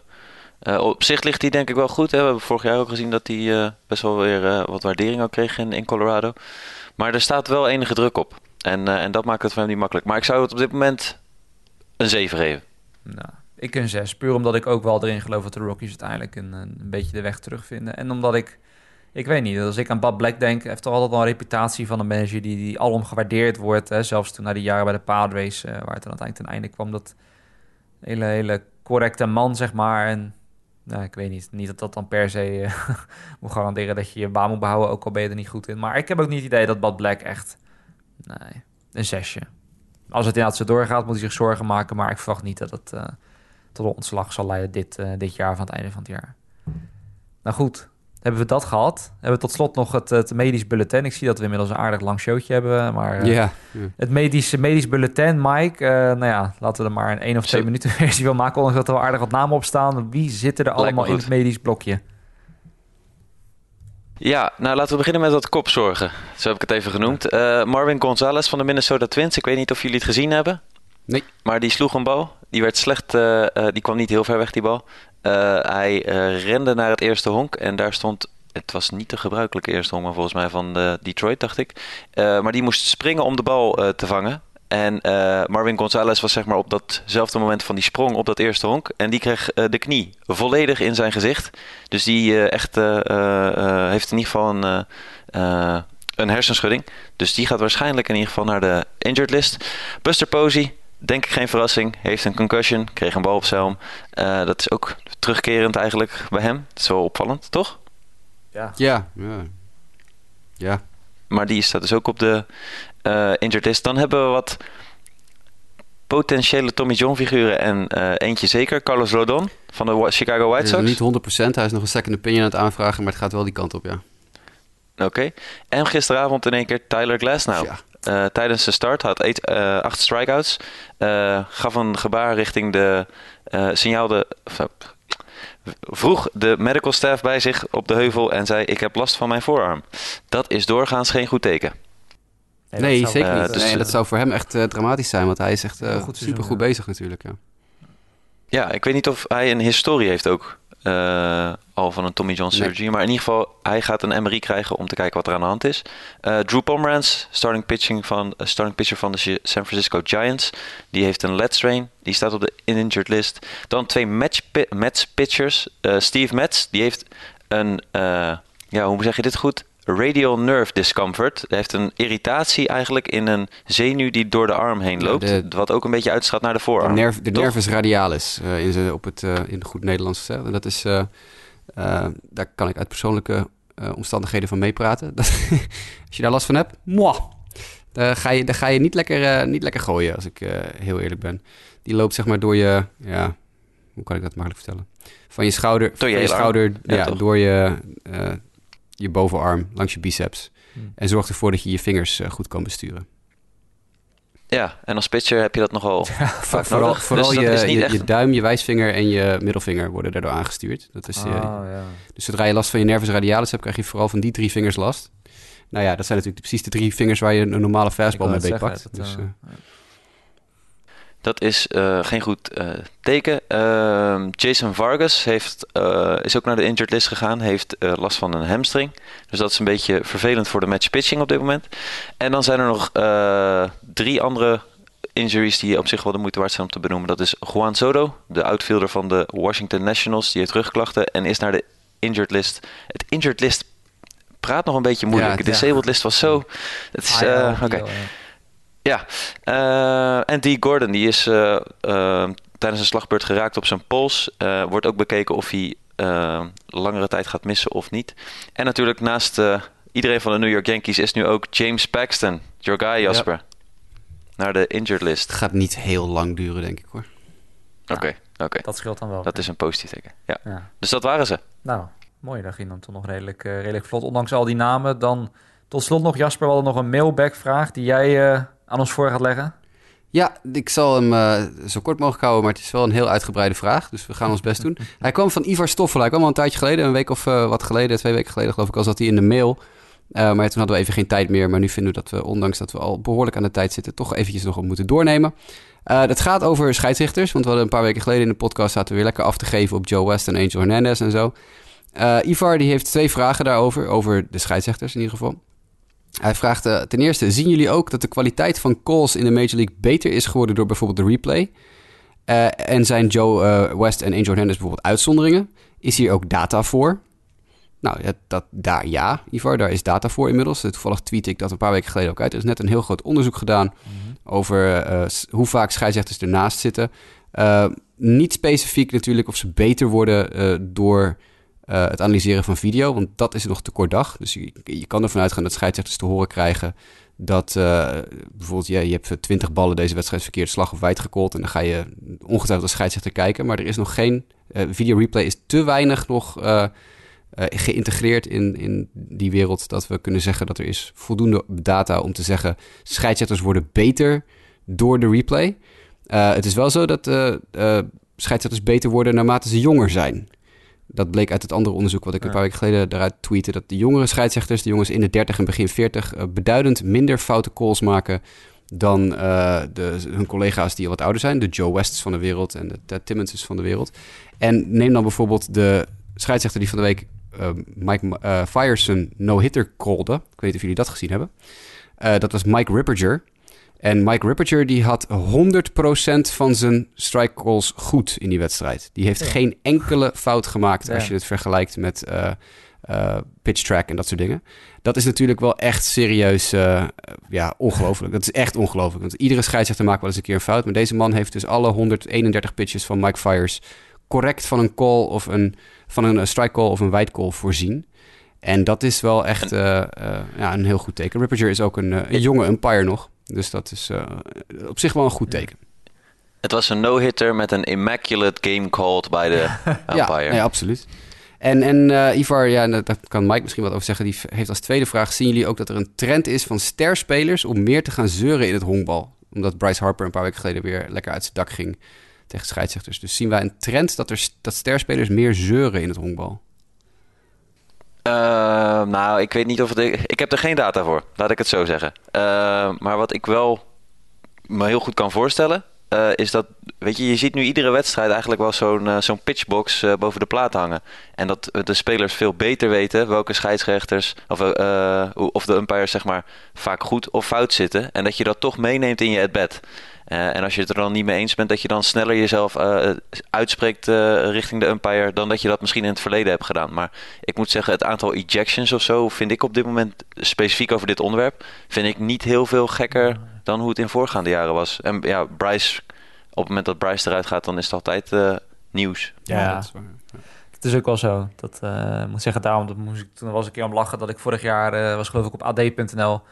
op zich ligt hij denk ik wel goed. Hè? We hebben vorig jaar ook gezien dat hij best wel weer wat waardering ook kreeg in, Colorado. Maar er staat wel enige druk op. En, en dat maakt het voor hem niet makkelijk. Maar ik zou het op dit moment een 7 geven. Nou, ik een 6. Puur omdat ik ook wel erin geloof dat de Rockies uiteindelijk een, een beetje de weg terugvinden. En omdat ik, ik weet niet, als ik aan Bob Black denk, heeft toch altijd wel een reputatie van een manager die, die alom gewaardeerd wordt. Hè? Zelfs toen na die jaren bij de Padres, uh, waar het dan uiteindelijk ten einde kwam, dat hele, hele correcte man, zeg maar. En nou, ik weet niet. Niet dat dat dan per se uh, moet garanderen dat je je baan moet behouden, ook al ben je er niet goed in. Maar ik heb ook niet het idee dat Bad Black echt... Nee, een zesje. Als het inderdaad zo doorgaat, moet hij zich zorgen maken. Maar ik verwacht niet dat het uh, tot een ontslag zal leiden dit, dit jaar, van het einde van het jaar. Nou goed, hebben we dat gehad. Hebben we tot slot nog het, het medisch bulletin. Ik zie dat we inmiddels een aardig lang showtje hebben. Maar uh, yeah, het medische medisch bulletin, Mike. Uh, nou ja, laten we er maar een één of twee Zo. minuten versie van maken. Ondanks dat er wel aardig wat namen op staan. Wie zitten er allemaal in het medisch blokje? Ja, nou laten we beginnen met wat kopzorgen. Zo heb ik het even genoemd. Uh, Marvin Gonzalez van de Minnesota Twins. Ik weet niet of jullie het gezien hebben. Nee. Maar die sloeg een bal. Die werd slecht. Uh, die kwam niet heel ver weg, die bal. Uh, hij rende naar het eerste honk. En daar stond. Het was niet de gebruikelijke eerste honk, maar volgens mij van Detroit, dacht ik. maar die moest springen om de bal te vangen. En Marvin Gonzalez was zeg maar op datzelfde moment van die sprong op dat eerste honk. En die kreeg de knie volledig in zijn gezicht. Dus die echt heeft in ieder geval een, een hersenschudding. Dus die gaat waarschijnlijk in ieder geval naar de injured list. Buster Posey, denk ik geen verrassing, heeft een concussion, kreeg een bal op zijn helm. dat is ook terugkerend eigenlijk bij hem. Dat is wel opvallend, toch? Ja. Ja. ja. ja. Maar die staat dus ook op de uh, injured list. Dan hebben we wat potentiële Tommy John figuren en uh, eentje zeker, Carlos Rodon van de Chicago White Sox. Niet 100%, hij is nog een second opinion aan het aanvragen, maar het gaat wel die kant op, ja. Oké. Okay. En gisteravond in één keer Tyler Glasnow. Ja. Uh, tijdens de start had eight, uh, acht strikeouts. Uh, gaf een gebaar richting de signaal de. vroeg de medical staff bij zich op de heuvel en zei: Ik heb last van mijn voorarm. Dat is doorgaans geen goed teken. Nee, nee zou, zeker niet. Dus, nee, dat zou voor hem echt uh, dramatisch zijn, want hij is echt uh, goed super goed bezig natuurlijk. Ja. ja, ik weet niet of hij een historie heeft ook al van een Tommy John surgery, nee. maar in ieder geval hij gaat een MRI krijgen om te kijken wat er aan de hand is. Drew Pomeranz, starting pitching van starting pitcher van de San Francisco Giants, die heeft een lead strain, die staat op de injured list. Dan twee match Mets pitchers, Steve Metz, die heeft een ja, hoe zeg je dit goed? Radial nerve discomfort. Heeft een irritatie eigenlijk in een zenuw die door de arm heen loopt. Ja, de, wat ook een beetje uitstraat naar de voorarm. De, nerv, de nervus radialis, uh, in, ze, op het, uh, in goed Nederlands gezegd. En dat is, uh, daar kan ik uit persoonlijke omstandigheden van meepraten. als je daar last van hebt, mwah, daar ga je, daar ga je niet, lekker, niet lekker gooien, als ik heel eerlijk ben. Die loopt zeg maar door je, ja, hoe kan ik dat makkelijk vertellen? Van je schouder, door je, je schouder, ja, ja door je je bovenarm, langs je biceps. Hmm. En zorg ervoor dat je je vingers uh, goed kan besturen. Ja, en als pitcher heb je dat nogal ja, vaak vooral, nodig. Vooral dus je, je, echt... je, duim, je wijsvinger en je middelvinger worden daardoor aangestuurd. Dat is, oh, ja. Dus zodra je last van je nervus radialis hebt, krijg je vooral van die drie vingers last. Nou ja, dat zijn natuurlijk precies de drie vingers waar je een normale fastball mee beetpakt. Dus, uh, dat is uh, geen goed uh, teken. Uh, Jason Vargas heeft, eh, is ook naar de injured list gegaan. Heeft last van een hamstring. Dus dat is een beetje vervelend voor de match pitching op dit moment. En dan zijn er nog drie andere injuries die op zich wel de moeite waard zijn om te benoemen. Dat is Juan Soto, de outfielder van de Washington Nationals. Die heeft rugklachten en is naar de injured list. Het injured list praat nog een beetje moeilijk. Ja, de disabled list was zo... Het is, ah, Oké. Okay. Ja, uh, en Dee Gordon die is uh, uh, tijdens een slagbeurt geraakt op zijn pols. wordt ook bekeken of hij langere tijd gaat missen of niet. En natuurlijk naast iedereen van de New York Yankees is nu ook James Paxton, your guy Jasper, ja. naar de injured list. Het gaat niet heel lang duren, denk ik hoor. Oké, okay, oké. Okay. Dat scheelt dan wel. Dat is een positief teken. Ja. ja. Dus dat waren ze. Nou, mooi. Dat ging dan toch nog redelijk, redelijk vlot. Ondanks al die namen. Dan tot slot nog, Jasper, we hadden nog een mailback-vraag die jij aan ons voor gaat leggen? Ja, ik zal hem uh, zo kort mogelijk houden, maar het is wel een heel uitgebreide vraag. Dus we gaan ons best doen. Hij kwam van Ivar Stoffel. Hij kwam al een tijdje geleden, een week of uh, wat geleden, twee weken geleden geloof ik, al zat hij in de mail. Uh, maar toen hadden we even geen tijd meer. Maar nu vinden we dat we, ondanks dat we al behoorlijk aan de tijd zitten, toch eventjes nog op moeten doornemen. Het gaat over scheidsrichters, want we hadden een paar weken geleden in de podcast zaten we weer lekker af te geven op Joe West en Angel Hernandez en zo. Ivar die heeft twee vragen daarover, over de scheidsrechters in ieder geval. Hij vraagt uh, ten eerste: zien jullie ook dat de kwaliteit van calls in de Major League beter is geworden door bijvoorbeeld de replay? Uh, en zijn Joe uh, West en Angel Hernandez bijvoorbeeld uitzonderingen? Is hier ook data voor? Nou, dat, daar ja, Ivar, daar is data voor inmiddels. Toevallig tweet ik dat een paar weken geleden ook uit. Er is net een heel groot onderzoek gedaan mm -hmm. over hoe vaak scheidsrechters ernaast zitten. niet specifiek natuurlijk of ze beter worden door het analyseren van video, want dat is nog te kort dag. Dus je, je kan ervan uitgaan dat scheidsrechters te horen krijgen dat bijvoorbeeld ja, je hebt 20 ballen deze wedstrijd verkeerd slag of wijd gekold en dan ga je ongetwijfeld als scheidsrechter kijken, maar er is nog geen video replay is te weinig nog uh, geïntegreerd in, in die wereld dat we kunnen zeggen dat er is voldoende data om te zeggen scheidsrechters worden beter door de replay. Uh, het is wel zo dat uh, scheidsrechters beter worden naarmate ze jonger zijn. Dat bleek uit het andere onderzoek wat ik een paar weken geleden daaruit tweette. Dat de jongere scheidsrechters, de jongens in de 30 en begin 40, beduidend minder foute calls maken dan de, hun collega's die al wat ouder zijn. De Joe Wests van de wereld en de Ted Timmons van de wereld. En neem dan bijvoorbeeld de scheidsrechter die van de week uh, Mike uh, no-hitter callde. Ik weet niet of jullie dat gezien hebben. Dat was Mike Ripperger. En Mike Ripperger die had 100% van zijn strike calls goed in die wedstrijd. Die heeft geen enkele fout gemaakt als je het vergelijkt met pitch track en dat soort dingen. Dat is natuurlijk wel echt serieus ja, ongelooflijk. Dat is echt ongelooflijk. Want iedere scheidsrechter maakt wel eens een keer een fout. Maar deze man heeft dus alle 131 pitches van Mike Fyers correct van een call of een van een strike call of een white call voorzien. En dat is wel echt uh, uh, ja, een heel goed teken. Ripperger is ook een, uh, een jonge umpire nog. Dus dat is op zich wel een goed teken. Het was een no-hitter met een immaculate game called by de umpire. Ja, ja, absoluut. En, en Ivar, ja, daar kan Mike misschien wat over zeggen. Die heeft als tweede vraag: zien jullie ook dat er een trend is van sterspelers om meer te gaan zeuren in het honkbal? Omdat Bryce Harper een paar weken geleden weer lekker uit zijn dak ging tegen scheidsrechters. Dus zien wij een trend dat, er, dat sterspelers meer zeuren in het honkbal? Uh, nou, ik weet niet of het. Ik heb er geen data voor, laat ik het zo zeggen. Uh, maar wat ik wel me heel goed kan voorstellen, uh, is dat. Weet je, je ziet nu iedere wedstrijd eigenlijk wel zo'n zo'n pitchbox boven de plaat hangen. En dat de spelers veel beter weten welke scheidsrechters. Of, of de umpires, zeg maar, vaak goed of fout zitten. En dat je dat toch meeneemt in je at-bat. Uh, en als je het er dan niet mee eens bent, dat je dan sneller jezelf uh, uitspreekt uh, richting de umpire dan dat je dat misschien in het verleden hebt gedaan. Maar ik moet zeggen, het aantal ejections of zo vind ik op dit moment, specifiek over dit onderwerp, vind ik niet heel veel gekker dan hoe het in voorgaande jaren was. En ja, Bryce, op het moment dat Bryce eruit gaat, dan is het altijd nieuws. Ja, ja. Dat is het is ook wel zo. Dat moet zeggen, daarom dat moest ik toen was ik een keer om lachen dat ik vorig jaar was geloof ik op ad.nl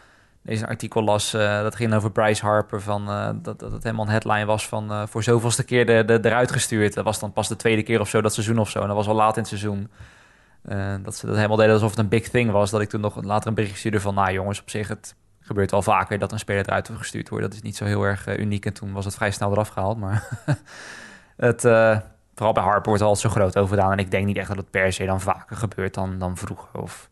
deze artikel las, uh, dat ging over Bryce Harper, van, uh, dat, dat het helemaal een headline was van uh, voor zoveelste keer de, de, eruit gestuurd. Dat was dan pas de tweede keer of zo, dat seizoen of zo. En dat was al laat in het seizoen. dat ze dat helemaal deden alsof het een big thing was. Dat ik toen nog later een bericht stuurde van, nou jongens, op zich, het gebeurt wel vaker dat een speler eruit gestuurd wordt. Dat is niet zo heel erg uniek. En toen was het vrij snel eraf gehaald. Maar het, vooral bij Harper wordt altijd zo groot over gedaan. En ik denk niet echt dat het per se dan vaker gebeurt dan, dan vroeger. Of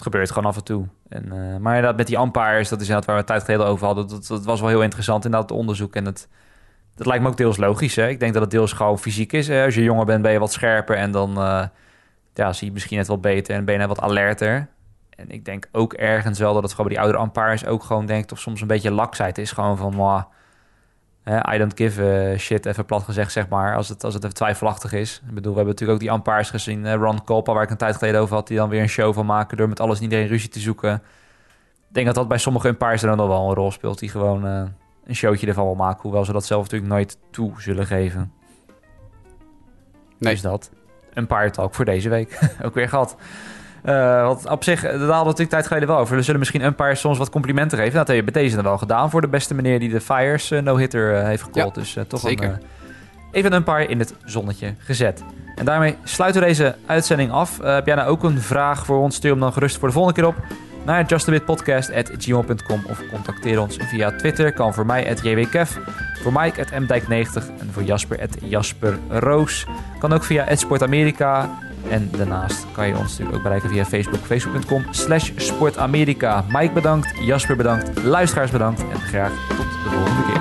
het gebeurt gewoon af en toe. En, uh, maar inderdaad, met die umpires, dat is inderdaad waar we tijd geleden over hadden. Dat, dat was wel heel interessant, inderdaad, het onderzoek. En het, dat lijkt me ook deels logisch. Hè? Ik denk dat het deels gewoon fysiek is. Hè? Als je jonger bent, ben je wat scherper. En dan uh, ja, zie je misschien net wat beter en ben je net wat alerter. En ik denk ook ergens wel dat het gewoon bij die oudere umpires ook gewoon denkt... of soms een beetje laksheid is. Gewoon van, I don't give a shit, even plat gezegd, zeg maar. Als het, als het even twijfelachtig is. Ik bedoel, we hebben natuurlijk ook die umpires gezien. Ron Kolpa, waar ik een tijd geleden over had... die dan weer een show van maken door met alles en iedereen ruzie te zoeken. Ik denk dat dat bij sommige umpires dan nog wel een rol speelt... die gewoon uh, een showtje ervan wil maken. Hoewel ze dat zelf natuurlijk nooit toe zullen geven. Nee. Dus dat. Umpire Talk voor deze week. ook weer gehad. Uh, wat op zich, daar hadden we natuurlijk tijd geleden wel over. We zullen misschien Empire soms wat complimenten geven. Dat heb je bij deze dan wel gedaan voor de beste meneer die de Fires uh, no-hitter uh, heeft gecallt. Ja, dus toch zeker. Een, even een Empire in het zonnetje gezet. En daarmee sluiten we deze uitzending af. heb jij nou ook een vraag voor ons? Stuur hem dan gerust voor de volgende keer op naar justabitpodcast.gmail.com of contacteer ons via Twitter. Kan voor mij at jwkev, voor Mike at mdijk90 en voor Jasper at jasperroos. Kan ook via Sportamerika en daarnaast kan je ons natuurlijk ook bereiken via Facebook. Facebook.com slash sportamerika. Mike bedankt, Jasper bedankt, luisteraars bedankt. En graag tot de volgende keer.